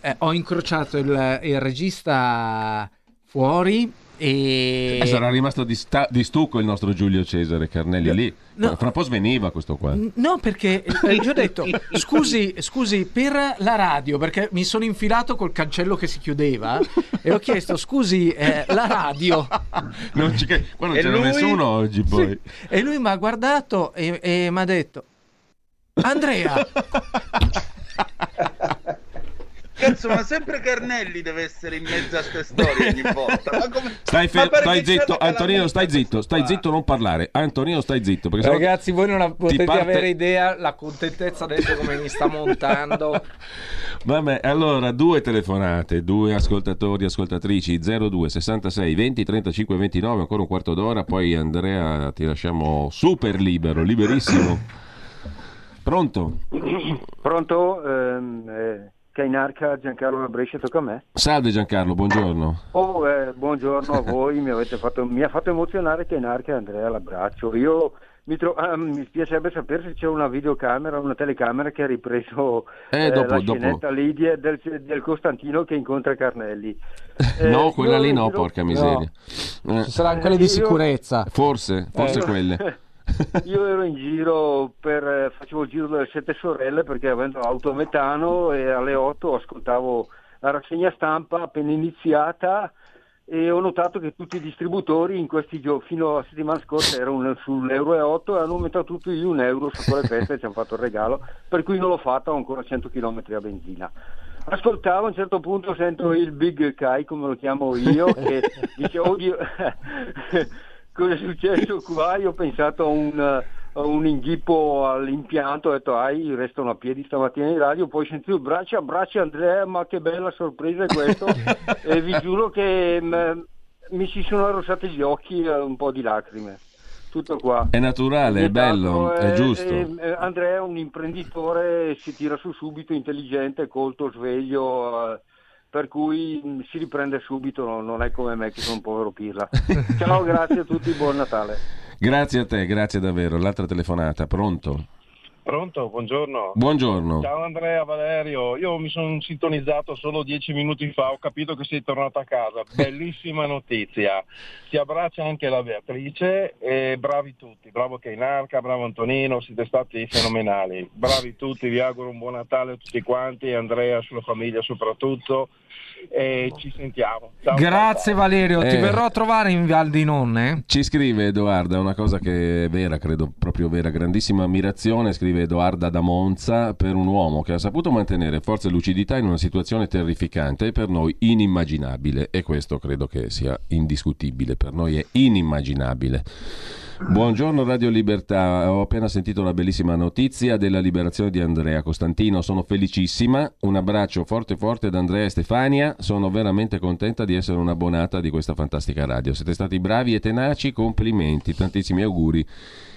eh, ho incrociato il, il regista fuori e.
Eh, sarà rimasto di, sta- di stucco il nostro Giulio Cesare Carnelli lì.
no.
Fra un po' sveniva questo qua.
No, perché eh, gli ho detto scusi, scusi, per la radio, perché mi sono infilato col cancello che si chiudeva e ho chiesto scusi, eh, la radio.
Non ci Qua non
E
c'era
lui-
nessuno oggi poi.
Sì. E lui mi ha guardato e, e mi ha detto: Andrea,
Cazzo, ma sempre Carnelli deve essere in mezzo a ste storie ogni volta. Ma come...
Stai,
Ma
fer-
perché
stai zitto, Antonino, stai zitto, stai zitto, non parlare. Antonino, stai zitto. Perché
ragazzi, voi non potete
parte-
avere idea la contentezza adesso come mi sta montando.
Vabbè, allora, due telefonate, due ascoltatori, ascoltatrici, 02 66 20 35 29, ancora un quarto d'ora, poi Andrea ti lasciamo super libero, liberissimo. Pronto?
Pronto? Ehm, eh, Cainarca, Giancarlo da Brescia, tocca a me.
Salve Giancarlo, buongiorno.
Oh, eh, buongiorno a voi, mi, avete fatto, mi ha fatto emozionare Cainarca e Andrea, l'abbraccio. Io mi, tro- ah, mi piacerebbe sapere se c'è una videocamera, una telecamera che ha ripreso
Eh,
eh,
dopo-
la
dopo.
scenetta lì di- del, del Costantino che incontra Carnelli.
no,
Eh,
quella
io
lì no,
ero-
porca miseria. Eh,
Ci saranno quelle di
Io-
sicurezza.
Forse, forse
Eh.
quelle.
Io ero in giro per eh, facevo il giro delle sette sorelle perché avendo auto a metano e alle 8 ascoltavo la rassegna stampa appena iniziata e ho notato che tutti i distributori in questi giorni fino alla settimana scorsa erano sull'euro e 8 e hanno aumentato tutti di un euro su quelle feste e ci hanno fatto il regalo per cui non l'ho fatto ho ancora 100 km a benzina. Ascoltavo a un certo punto sento il Big Kai come lo chiamo io che dice oddio cosa è successo qua? Io ho pensato a un, a un inghippo all'impianto ho detto ai restano a piedi stamattina in radio poi sento braccia braccia Andrea ma che bella sorpresa è questo. E vi giuro che mm, mi si sono arrossati gli occhi e un po' di lacrime. Tutto qua.
È naturale, è bello, è
eh,
giusto.
eh, eh, Andrea è un imprenditore, si tira su subito, intelligente, colto, sveglio, eh, per cui mh, si riprende subito, no- non è come me che sono un povero pirla. Ciao, grazie a tutti, buon Natale.
Grazie a te, grazie davvero. L'altra telefonata, pronto?
Pronto, buongiorno.
Buongiorno.
Ciao Andrea, Valerio. Io mi sono sintonizzato solo dieci minuti fa, ho capito che sei tornato a casa. Bellissima notizia. Ti abbraccia anche la Beatrice e bravi tutti. Bravo Keinarca, bravo Antonino, siete stati fenomenali. Bravi tutti, vi auguro un buon Natale a tutti quanti, Andrea, sulla famiglia soprattutto. E ci sentiamo. Ciao,
Grazie Valerio, ti
Eh.
verrò a trovare in Val di Nonne.
Ci scrive Edoarda una cosa che è vera, credo proprio vera, grandissima ammirazione, scrive Edoarda da Monza, per un uomo che ha saputo mantenere forza e lucidità in una situazione terrificante e per noi inimmaginabile e questo credo che sia indiscutibile, per noi è inimmaginabile. Buongiorno Radio Libertà, ho appena sentito la bellissima notizia della liberazione di Andrea Costantino, sono felicissima, un abbraccio forte forte ad Andrea e Stefania, sono veramente contenta di essere un'abbonata di questa fantastica radio, siete stati bravi e tenaci, complimenti, tantissimi auguri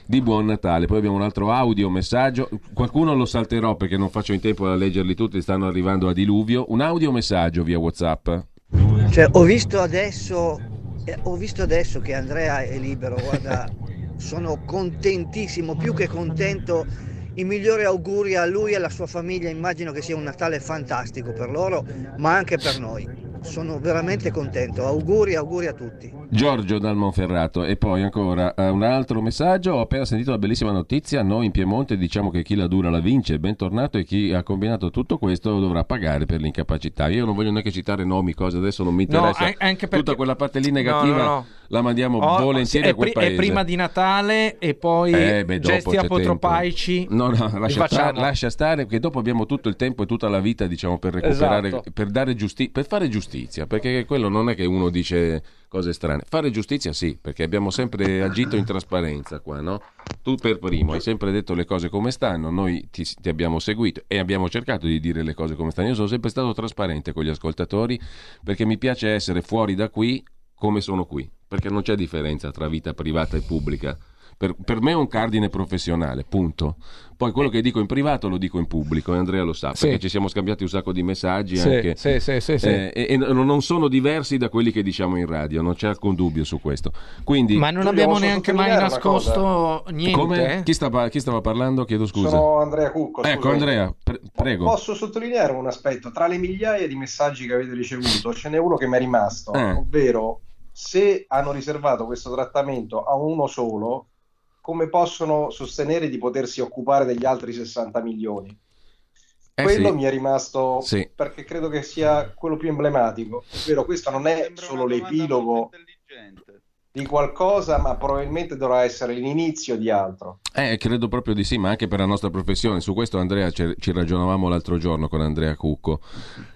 di buon Natale. Poi abbiamo un altro audio, messaggio, qualcuno lo salterò perché non faccio in tempo a leggerli tutti, stanno arrivando a diluvio, un audio messaggio via Whatsapp.
Cioè, ho visto adesso, eh, ho visto adesso che Andrea è libero, guarda, sono contentissimo, più che contento. I migliori auguri a lui e alla sua famiglia, immagino che sia un Natale fantastico per loro, ma anche per noi. Sono veramente contento. Auguri, auguri a tutti.
Giorgio dal Monferrato e poi ancora eh, un altro messaggio, ho appena sentito la bellissima notizia, noi in Piemonte diciamo che chi la dura la vince, bentornato e chi ha combinato tutto questo dovrà pagare per l'incapacità. Io non voglio neanche citare nomi, cose adesso non mi
No,
interessa,
an- anche perché-
tutta quella parte lì negativa
No, no, no.
La mandiamo
Oh,
volentieri
è,
a quel
pri- è
paese.
prima di Natale e poi
Eh, beh,
gesti apotropaici.
No, no, lascia stare, lascia stare, perché dopo abbiamo tutto il tempo e tutta la vita, diciamo, per recuperare,
Esatto.
per dare giustizia, per fare giustizia, perché quello non è che uno dice cose strane. Fare giustizia sì, perché abbiamo sempre agito in trasparenza qua, no? Tu per primo hai sempre detto le cose come stanno, noi ti, ti abbiamo seguito e abbiamo cercato di dire le cose come stanno. Io sono sempre stato trasparente con gli ascoltatori perché mi piace essere fuori da qui come sono qui, perché non c'è differenza tra vita privata e pubblica. Per, per me è un cardine professionale, punto. Poi quello che dico in privato lo dico in pubblico e Andrea lo sa,
Sì.
perché ci siamo scambiati un sacco di messaggi
Sì,
anche,
sì, sì, sì, sì.
eh, e, e non sono diversi da quelli che diciamo in radio, non c'è alcun dubbio su questo. Quindi,
Ma non abbiamo neanche mai nascosto niente.
Come?
eh?
Chi, stava, chi stava parlando? Chiedo scusa.
Sono Andrea Cucco.
Ecco
scusami.
Andrea, pre- prego.
Posso sottolineare un aspetto? Tra le migliaia di messaggi che avete ricevuto, ce n'è uno che mi è rimasto,
Eh.
ovvero se hanno riservato questo trattamento a uno solo, come possono sostenere di potersi occupare degli altri 60 milioni?
Eh
Quello
sì.
mi è rimasto
Sì.
perché credo che sia quello più emblematico, ovvero questo non è solo l'epilogo di qualcosa, ma probabilmente dovrà essere l'inizio di altro.
Eh, credo proprio di sì, ma anche per la nostra professione. Su questo Andrea ci, ci ragionavamo l'altro giorno con Andrea Cucco,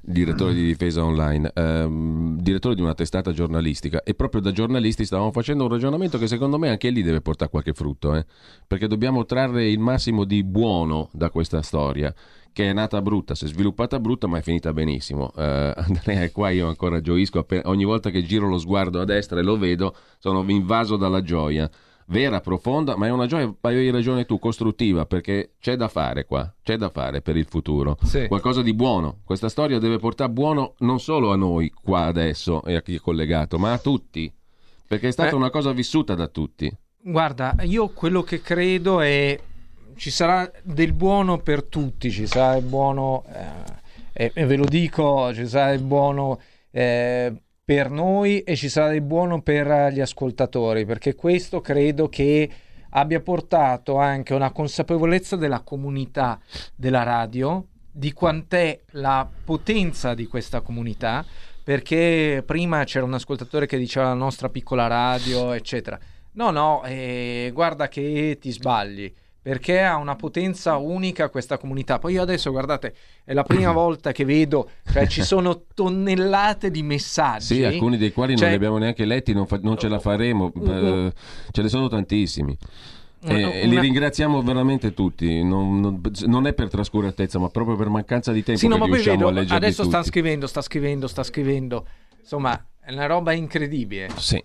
direttore di Difesa Online, ehm, direttore di una testata giornalistica e proprio da giornalisti stavamo facendo un ragionamento che secondo me anche lì deve portare qualche frutto, eh? perché dobbiamo trarre il massimo di buono da questa storia che è nata brutta, si è sviluppata brutta ma è finita benissimo. Eh, Andrea è qua, io ancora gioisco, ogni volta che giro lo sguardo a destra e lo vedo sono invaso dalla gioia vera, profonda, ma è una gioia, hai ragione tu, costruttiva, perché c'è da fare qua, c'è da fare per il futuro.
Sì.
Qualcosa di buono. Questa storia deve portare buono non solo a noi qua adesso e a chi è collegato, ma a tutti, perché è stata
Eh.
una cosa vissuta da tutti.
Guarda, io quello che credo è ci sarà del buono per tutti, ci sarà il buono, eh, e, ve lo dico, ci sarà il buono eh, per noi e ci sarà del buono per gli ascoltatori, perché questo credo che abbia portato anche una consapevolezza della comunità della radio, di quant'è la potenza di questa comunità, perché prima c'era un ascoltatore che diceva la nostra piccola radio, eccetera. No, no, eh, guarda che ti sbagli. Perché ha una potenza unica questa comunità. Poi io adesso, guardate, è la prima volta che vedo, cioè ci sono tonnellate di messaggi.
Sì, alcuni dei quali
Cioè,
non li abbiamo neanche letti, non, fa- non ce la faremo,
Mm,
eh, ce ne sono tantissimi.
Una-
E, li ringraziamo veramente tutti, non, non- non è per trascuratezza, ma proprio per mancanza di tempo
Sì, no, ma poi
riusciamo
vedo, adesso sta
tutti.
scrivendo, sta scrivendo, sta scrivendo. Insomma, è una roba incredibile.
Sì.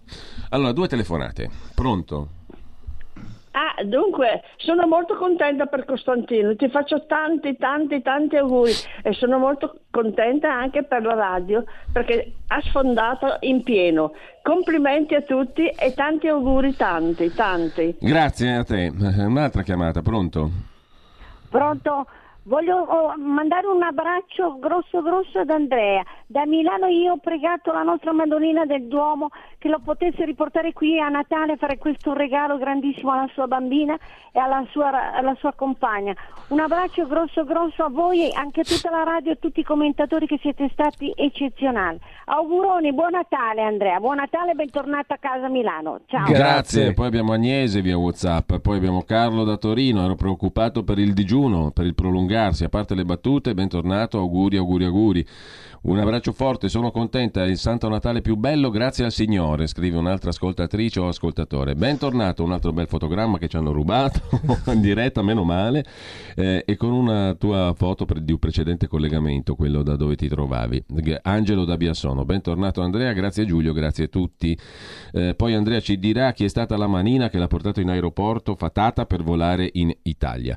Allora, due telefonate. Pronto?
Ah, dunque, sono molto contenta per Costantino, ti faccio tanti, tanti, tanti auguri e sono molto contenta anche per la radio perché ha sfondato in pieno. Complimenti a tutti e tanti auguri, tanti, tanti.
Grazie a te. Un'altra chiamata, pronto?
Pronto? Voglio oh, mandare un abbraccio grosso grosso ad Andrea. Da Milano io ho pregato la nostra Madonnina del Duomo che lo potesse riportare qui a Natale, fare questo regalo grandissimo alla sua bambina e alla sua, alla sua compagna. Un abbraccio grosso grosso a voi e anche a tutta la radio e a tutti i commentatori che siete stati eccezionali. Auguroni, buon Natale Andrea, buon Natale e bentornato a casa Milano. Ciao.
Grazie. Poi abbiamo Agnese via WhatsApp, poi abbiamo Carlo da Torino. Ero preoccupato per il digiuno, per il prolungarsi. A parte le battute, bentornato, auguri, auguri, auguri. Un abbraccio forte, sono contenta. Il Santo Natale più bello, grazie al Signore, scrive un'altra ascoltatrice o ascoltatore. Bentornato, un altro bel fotogramma che ci hanno rubato in diretta, meno male, eh, e con una tua foto pre- di un precedente collegamento, quello da dove ti trovavi. Angelo da Biassono, bentornato Andrea, grazie Giulio, grazie a tutti. Eh, poi Andrea ci dirà chi è stata la manina che l'ha portato in aeroporto fatata per volare in Italia.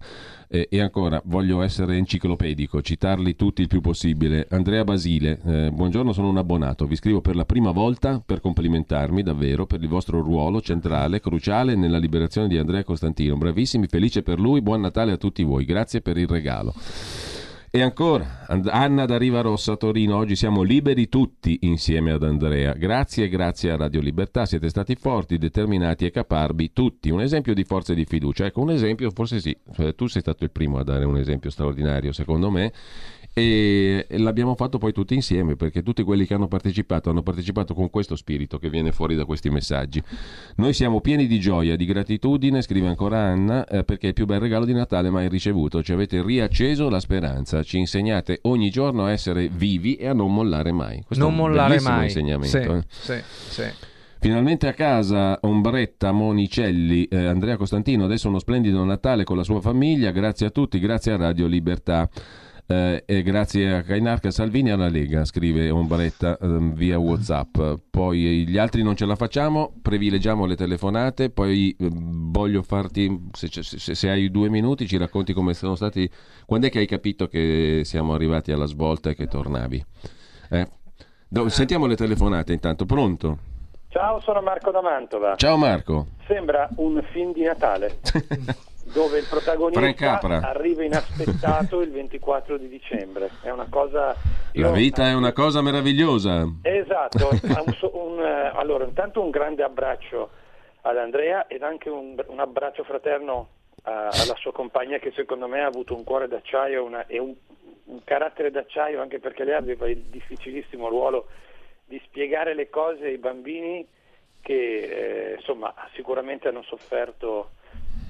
Eh, e ancora, voglio essere enciclopedico, citarli tutti il più possibile. Andrea Basile, eh, buongiorno, sono un abbonato. Vi scrivo per la prima volta per complimentarmi davvero per il vostro ruolo centrale, cruciale nella liberazione di Andrea Costantino. Bravissimi, felice per lui, buon Natale a tutti voi. Grazie per il regalo. E ancora, Anna da Riva Rossa, Torino, oggi siamo liberi tutti insieme ad Andrea. Grazie e grazie a Radio Libertà, siete stati forti, determinati e caparbi tutti. Un esempio di forza e di fiducia. Ecco, un esempio, forse sì, Cioè, tu sei stato il primo a dare un esempio straordinario, secondo me. E l'abbiamo fatto poi tutti insieme perché tutti quelli che hanno partecipato hanno partecipato con questo spirito che viene fuori da questi messaggi. Noi siamo pieni di gioia, di gratitudine, scrive ancora Anna, eh, perché è il più bel regalo di Natale mai ricevuto. Ci avete riacceso la speranza, ci insegnate ogni giorno a essere vivi e a non mollare mai. Questo
non
è un
mollare mai.
insegnamento.
Sì,
eh.
sì, sì.
Finalmente a casa Ombretta Monicelli, eh, Andrea Costantino, adesso uno splendido Natale con la sua famiglia, grazie a tutti, grazie a Radio Libertà. Eh, e grazie a Cainarca Salvini e alla Lega, scrive Ombretta ehm, via Whatsapp. Poi gli altri non ce la facciamo, privilegiamo le telefonate. Poi eh, voglio farti, se, se- se hai due minuti, ci racconti come sono stati. Quando è che hai capito che siamo arrivati alla svolta e che tornavi? Eh? Do- sentiamo le telefonate intanto. Pronto?
Ciao, sono Marco da Mantova.
Ciao Marco.
Sembra un film di Natale dove il protagonista arriva inaspettato il 24 di dicembre. È una cosa.
La vita è una cosa meravigliosa.
Esatto. un un, eh, allora, intanto un grande abbraccio ad Andrea ed anche un, un abbraccio fraterno a- alla sua compagna che secondo me ha avuto un cuore d'acciaio una- e un, un carattere d'acciaio anche perché lei aveva il difficilissimo ruolo di spiegare le cose ai bambini che eh, insomma sicuramente hanno sofferto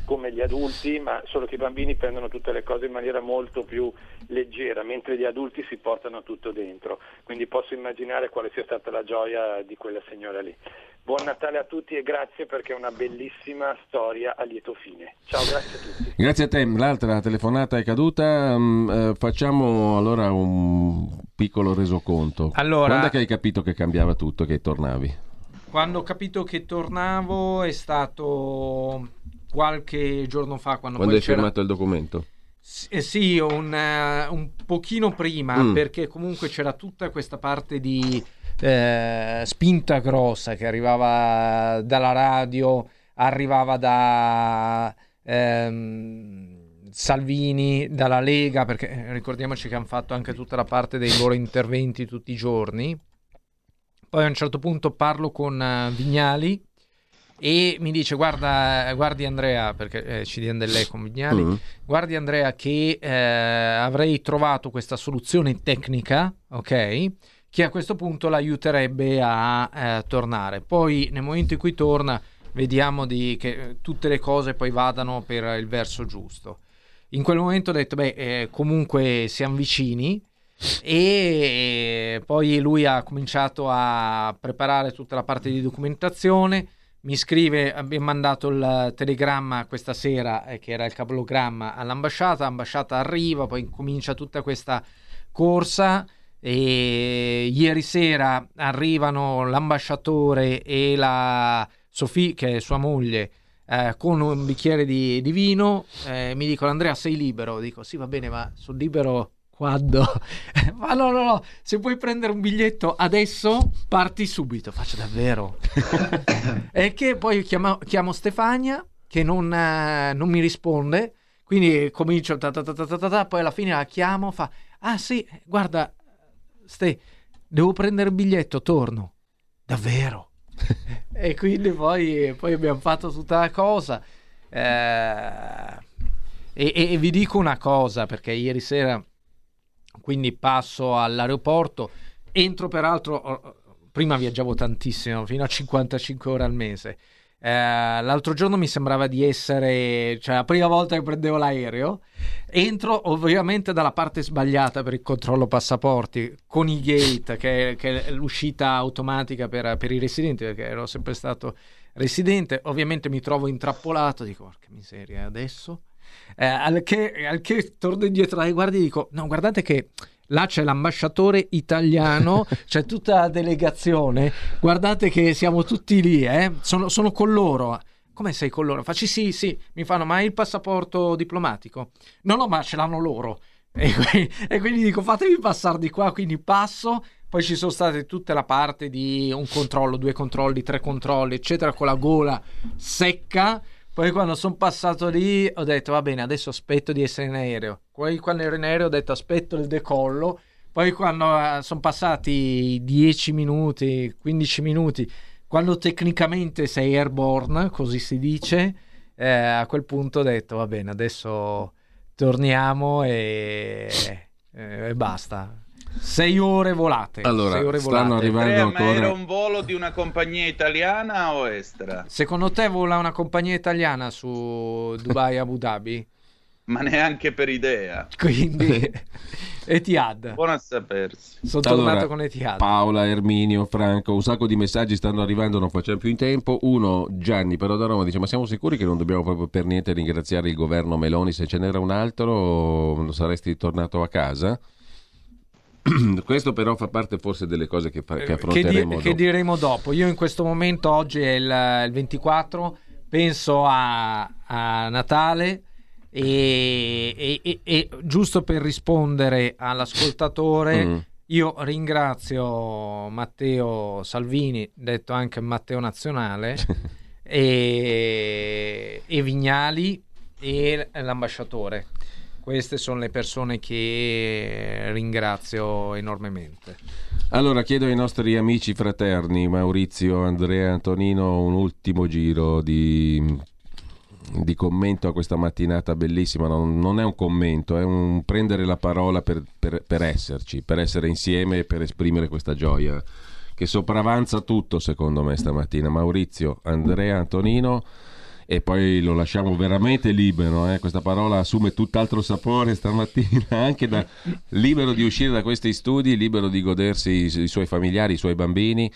come gli adulti, ma solo che i bambini prendono tutte le cose in maniera molto più leggera, mentre gli adulti si portano tutto dentro. Quindi posso immaginare quale sia stata la gioia di quella signora lì. Buon Natale a tutti e grazie perché è una bellissima storia a lieto fine. Ciao, grazie a tutti.
Grazie a te. L'altra telefonata è caduta. Mm, eh, facciamo allora un piccolo resoconto.
Allora-
Quando è che hai capito che cambiava tutto, che tornavi?
Quando ho capito che tornavo è stato qualche giorno fa quando,
Quando hai
c'era-
firmato il documento?
Eh sì, un, eh, un pochino prima,
Mm.
perché comunque c'era tutta questa parte di eh, spinta grossa che arrivava dalla radio, arrivava da ehm, Salvini, dalla Lega, perché eh, ricordiamoci che hanno fatto anche tutta la parte dei loro interventi tutti i giorni. Poi a un certo punto parlo con eh, Vignali e mi dice guarda, guardi Andrea, perché eh, ci diano del lei con Vignali,
Mm.
guardi Andrea che eh, avrei trovato questa soluzione tecnica, ok? Che a questo punto l'aiuterebbe a eh, tornare. Poi nel momento in cui torna vediamo di, che tutte le cose poi vadano per il verso giusto. In quel momento ho detto, beh, eh, comunque siamo vicini e poi lui ha cominciato a preparare tutta la parte di documentazione. Mi scrive, abbiamo mandato il telegramma questa sera, eh, che era il cablogramma, all'ambasciata. L'ambasciata arriva, poi comincia tutta questa corsa. E ieri sera arrivano l'ambasciatore e la Sofì, che è sua moglie, eh, con un bicchiere di, di vino. eh, mi dicono: Andrea, sei libero? Dico: Sì, va bene, ma sono libero quando? ma no, no, no, se puoi prendere un biglietto adesso, parti subito. Faccio davvero. e che poi chiamo, chiamo Stefania, che non, eh, non mi risponde. Quindi comincio, ta ta ta ta ta ta ta, poi alla fine la chiamo, fa, ah sì, guarda, Ste, devo prendere il biglietto, torno. Davvero? e quindi poi, poi abbiamo fatto tutta la cosa. Eh, e, e- e vi dico una cosa, perché ieri sera quindi passo all'aeroporto, entro peraltro, prima viaggiavo tantissimo, fino a 55 ore al mese. Eh, l'altro giorno mi sembrava di essere, cioè la prima volta che prendevo l'aereo, entro ovviamente dalla parte sbagliata per il controllo passaporti, con i gate, che, che è l'uscita automatica per, per i residenti, perché ero sempre stato residente, ovviamente mi trovo intrappolato, dico, porca miseria, adesso? Eh, al, che, al che torno indietro ai guardi e dico: No, guardate che là c'è l'ambasciatore italiano, c'è tutta la delegazione. Guardate che siamo tutti lì, eh? sono, sono con loro. Come sei con loro? Faccio sì, sì. Mi fanno, ma hai il passaporto diplomatico? No, no, ma ce l'hanno loro. E quindi, e quindi dico, fatemi passare di qua. Quindi passo. Poi ci sono state tutta la parte di un controllo, due controlli, tre controlli, eccetera, con la gola secca. Poi quando sono passato lì ho detto va bene, adesso aspetto di essere in aereo. Poi quando ero in aereo ho detto aspetto il decollo. Poi quando eh, sono passati 10 minuti, 15 minuti, quando tecnicamente sei airborne, così si dice, eh, a quel punto ho detto va bene, adesso torniamo e, e basta. Sei ore volate.
Allora,
sei ore
stanno
volate.
arrivando
ma era
ancora...
un volo di una compagnia italiana o estera?
Secondo te vola una compagnia italiana su Dubai Abu Dhabi?
Ma neanche per idea.
Quindi Etihad.
Buono a sapersi.
Sono
Allora,
tornato con Etihad.
Paola, Erminio, Franco, un sacco di messaggi stanno arrivando, non facciamo più in tempo. Uno, Gianni, però da Roma, dice: Ma siamo sicuri che non dobbiamo proprio per niente ringraziare il governo Meloni? Se ce n'era un altro, saresti tornato a casa? Questo però fa parte forse delle cose che, fa- che
che, di-
affronteremo
che diremo dopo. Io in questo momento, oggi è il, il 24, penso a, a Natale e, e- e- e giusto per rispondere all'ascoltatore,
Mm.
io ringrazio Matteo Salvini, detto anche Matteo Nazionale, e, e Vignali e l'ambasciatore. Queste sono le persone che ringrazio enormemente.
Allora chiedo ai nostri amici fraterni Maurizio, Andrea, Antonino un ultimo giro di, di commento a questa mattinata bellissima. Non, non è un commento, è un prendere la parola per, per- per esserci, per essere insieme e per esprimere questa gioia che sopravanza tutto secondo me stamattina. Maurizio, Andrea, Antonino. E poi lo lasciamo veramente libero, eh? questa parola assume tutt'altro sapore stamattina, anche da, libero di uscire da questi studi, libero di godersi i, i suoi familiari, i suoi bambini,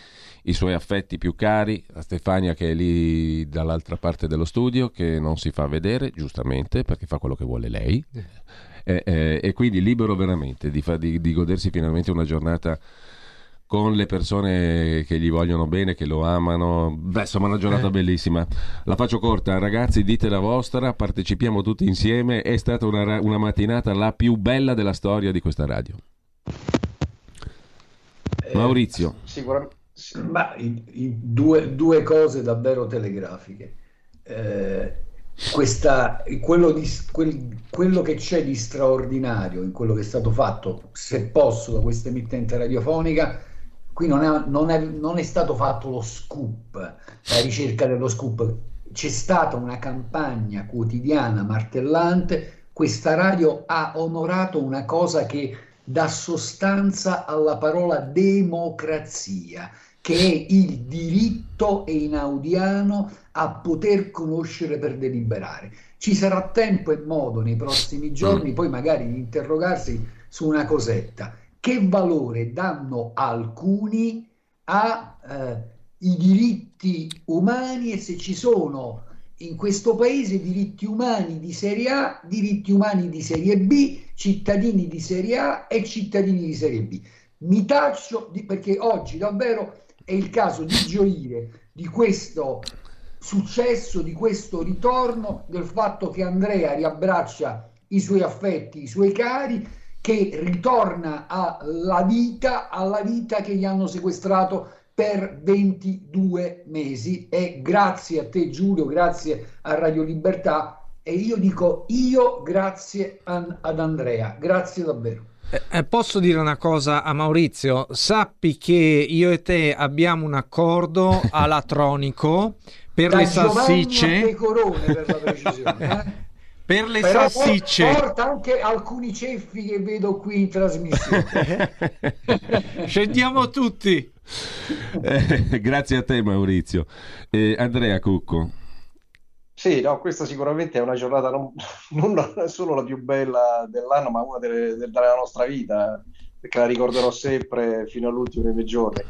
i suoi affetti più cari, a Stefania che è lì dall'altra parte dello studio, che non si fa vedere, giustamente, perché fa quello che vuole lei, Eh, eh, e quindi libero veramente di, fa- di- di godersi finalmente una giornata con le persone che gli vogliono bene, che lo amano. Beh, insomma, una giornata bellissima. La faccio corta, ragazzi, dite la vostra, partecipiamo tutti insieme. È stata una, una mattinata la più bella della storia di questa radio. Maurizio.
Sicuramente, ma i- i due, due cose davvero telegrafiche. Eh, questa, quello, di- quel- quello che c'è di straordinario in quello che è stato fatto, se posso, da questa emittente radiofonica, qui non è, non è- non è stato fatto lo scoop, la ricerca dello scoop, c'è stata una campagna quotidiana martellante, questa radio ha onorato una cosa che dà sostanza alla parola democrazia, che è il diritto einaudiano a poter conoscere per deliberare. Ci sarà tempo e modo nei prossimi giorni, poi magari di interrogarsi su una cosetta. Che valore danno alcuni ai diritti umani e se ci sono in questo paese diritti umani di serie A, diritti umani di serie B, cittadini di serie A e cittadini di serie B. Mi taccio di- perché oggi davvero è il caso di gioire di questo successo, di questo ritorno, del fatto che Andrea riabbraccia i suoi affetti, i suoi cari, che ritorna alla vita, alla vita che gli hanno sequestrato per 22 mesi e grazie a te Giulio, grazie a Radio Libertà e io dico io grazie an- ad Andrea, grazie davvero.
Eh, eh, posso dire una cosa a Maurizio? Sappi che io e te abbiamo un accordo alatronico per
Da
le salsicce.
Pecorone per la precisione. eh.
Per le
Però
salsicce.
Porta anche alcuni ceffi che vedo qui in trasmissione.
Scendiamo tutti.
Eh, grazie a te Maurizio. Eh, Andrea Cucco.
Sì, no, questa sicuramente è una giornata non, non solo la più bella dell'anno, ma una delle- de- della nostra vita, perché la ricorderò sempre fino all'ultimo dei miei giorni.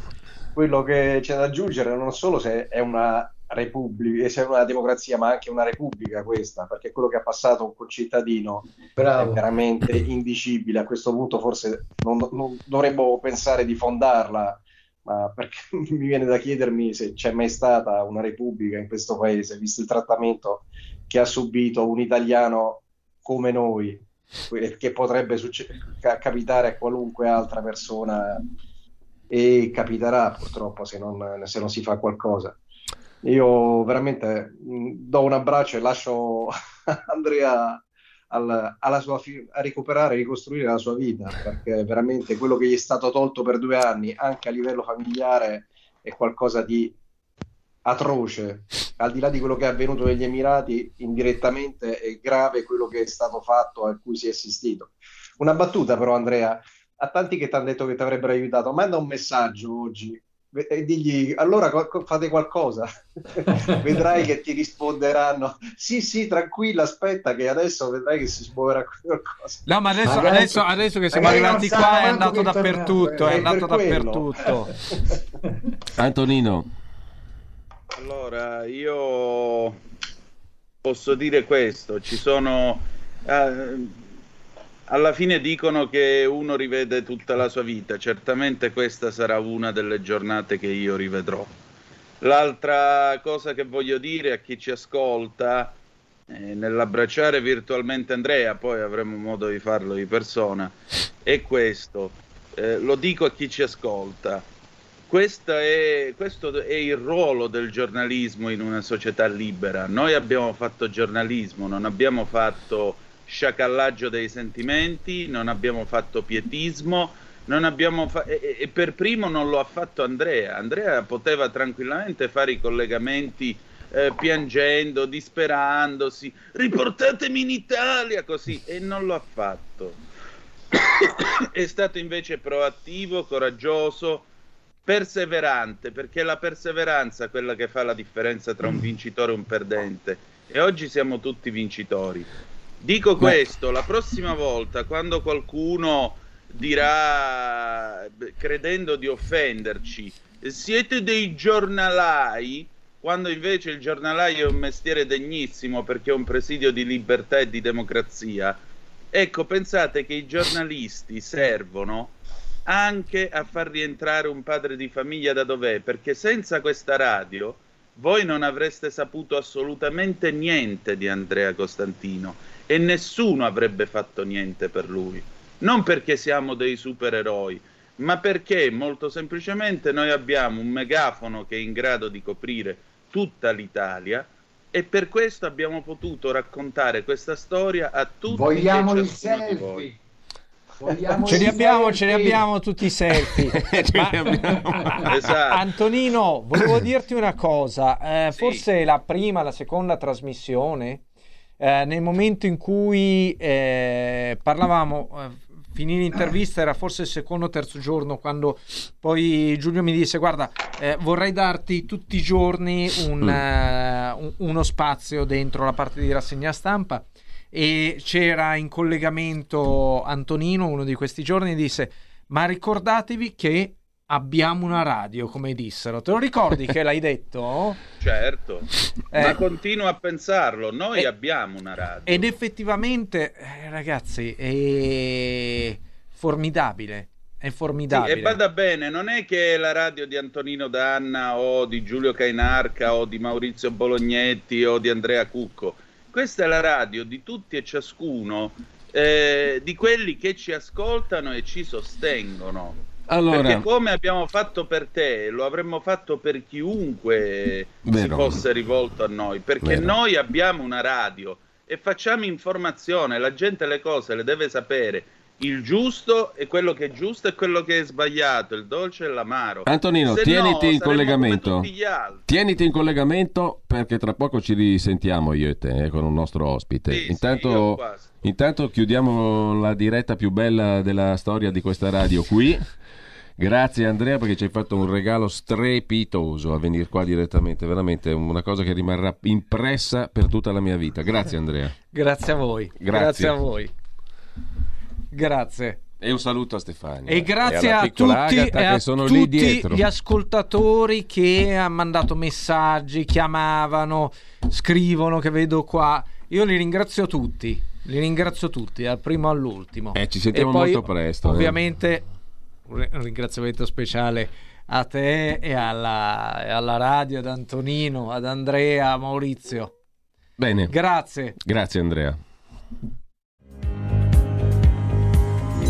Quello che c'è da aggiungere non solo se è una repubblica, se è una democrazia, ma anche una repubblica questa, perché quello che ha passato un concittadino
Bravo.
è veramente indicibile. A questo punto forse non, non dovremmo pensare di fondarla, ma perché mi viene da chiedermi se c'è mai stata una repubblica in questo paese, visto il trattamento che ha subito un italiano come noi, che potrebbe succe- ca- capitare a qualunque altra persona e capiterà purtroppo se non, se non si fa qualcosa. Io veramente mh, do un abbraccio e lascio Andrea al- alla sua fi- a recuperare e ricostruire la sua vita, perché veramente quello che gli è stato tolto per due anni, anche a livello familiare, è qualcosa di atroce. Al di là di quello che è avvenuto negli Emirati, indirettamente è grave quello che è stato fatto a cui si è assistito. Una battuta però, Andrea, a tanti che ti hanno detto che ti avrebbero aiutato, manda un messaggio oggi e digli allora fate qualcosa, vedrai che ti risponderanno. Sì, sì, tranquilla, aspetta, che adesso vedrai che si muoverà qualcosa.
No, ma adesso,
Magari-
adesso, adesso che siamo arrivati qua è andato dappertutto, è
è
andato
per quello.
dappertutto.
Antonino.
Allora, io posso dire questo, ci sono... eh, alla fine dicono che uno rivede tutta la sua vita, certamente questa sarà una delle giornate che io rivedrò. L'altra cosa che voglio dire a chi ci ascolta, eh, nell'abbracciare virtualmente Andrea, poi avremo modo di farlo di persona, è questo. Eh, lo dico a chi ci ascolta. È- questo è il ruolo del giornalismo in una società libera. Noi abbiamo fatto giornalismo, non abbiamo fatto sciacallaggio dei sentimenti, non abbiamo fatto pietismo, non abbiamo fa- e, e- per primo non lo ha fatto Andrea. Andrea poteva tranquillamente fare i collegamenti eh, piangendo, disperandosi, riportatemi in Italia così, e non lo ha fatto. è stato invece proattivo, coraggioso, perseverante, perché è la perseveranza quella che fa la differenza tra un vincitore e un perdente. E oggi siamo tutti vincitori. Dico questo, la prossima volta quando qualcuno dirà, beh, credendo di offenderci, siete dei giornalai, quando invece il giornalaio è un mestiere degnissimo perché è un presidio di libertà e di democrazia, ecco, pensate che i giornalisti servono anche a far rientrare un padre di famiglia da dov'è, perché senza questa radio voi non avreste saputo assolutamente niente di Andrea Costantino e nessuno avrebbe fatto niente per lui. Non perché siamo dei supereroi, ma perché molto semplicemente noi abbiamo un megafono che è in grado di coprire tutta l'Italia e per questo abbiamo potuto raccontare questa storia a tutti
Vogliamo il selfie. Vogliamo
Ce li abbiamo, ce li abbiamo tutti i selfie. Ma-
Esatto.
Antonino, volevo dirti una cosa. eh, Forse la prima, la seconda trasmissione, eh, nel momento in cui eh, parlavamo, eh, finì l'intervista, era forse il secondo o terzo giorno, quando poi Giulio mi disse: Guarda, eh, vorrei darti tutti i giorni un,
Mm.
eh, un- uno spazio dentro la parte di rassegna stampa. E c'era in collegamento Antonino uno di questi giorni e disse: Ma ricordatevi che abbiamo una radio, come dissero. Te lo ricordi che l'hai detto?
Certo,
Eh.
ma continuo a pensarlo, noi
Eh.
abbiamo una radio.
Ed effettivamente, eh, ragazzi, è formidabile. È
Sì,
formidabile.
e vada bene, non è che la radio di Antonino Danna o di Giulio Cainarca o di Maurizio Bolognetti o di Andrea Cucco. Questa è la radio di tutti e ciascuno eh, di quelli che ci ascoltano e ci sostengono.
Allora-
Perché come abbiamo fatto per te, lo avremmo fatto per chiunque si
Vero.
fosse rivolto a noi, perché
Vero.
noi abbiamo una radio e facciamo informazione. La gente le cose le deve sapere. Il giusto è quello che è giusto e quello che è sbagliato, il dolce e l'amaro.
Antonino,
Se
tieniti
no,
in collegamento. Tieniti in collegamento perché tra poco ci risentiamo io e te eh, con un nostro ospite.
Sì, sì,
intanto,
quasi.
intanto chiudiamo la diretta più bella della storia di questa radio qui. Grazie Andrea perché ci hai fatto un regalo strepitoso a venire qua direttamente, veramente una cosa che rimarrà impressa per tutta la mia vita. Grazie Andrea.
Grazie a voi.
Grazie.
a voi. Grazie.
E un saluto a Stefania.
E grazie
alla
a tutti,
Agata
e a tutti gli ascoltatori che hanno mandato messaggi, chiamavano, scrivono che vedo qua. Io li ringrazio tutti. Li ringrazio tutti, dal primo all'ultimo.
Eh, ci sentiamo
E poi,
molto presto, eh.
Ovviamente, un ringraziamento speciale a te e alla, e alla radio, ad Antonino, ad Andrea, a Maurizio.
Bene.
Grazie.
Grazie Andrea.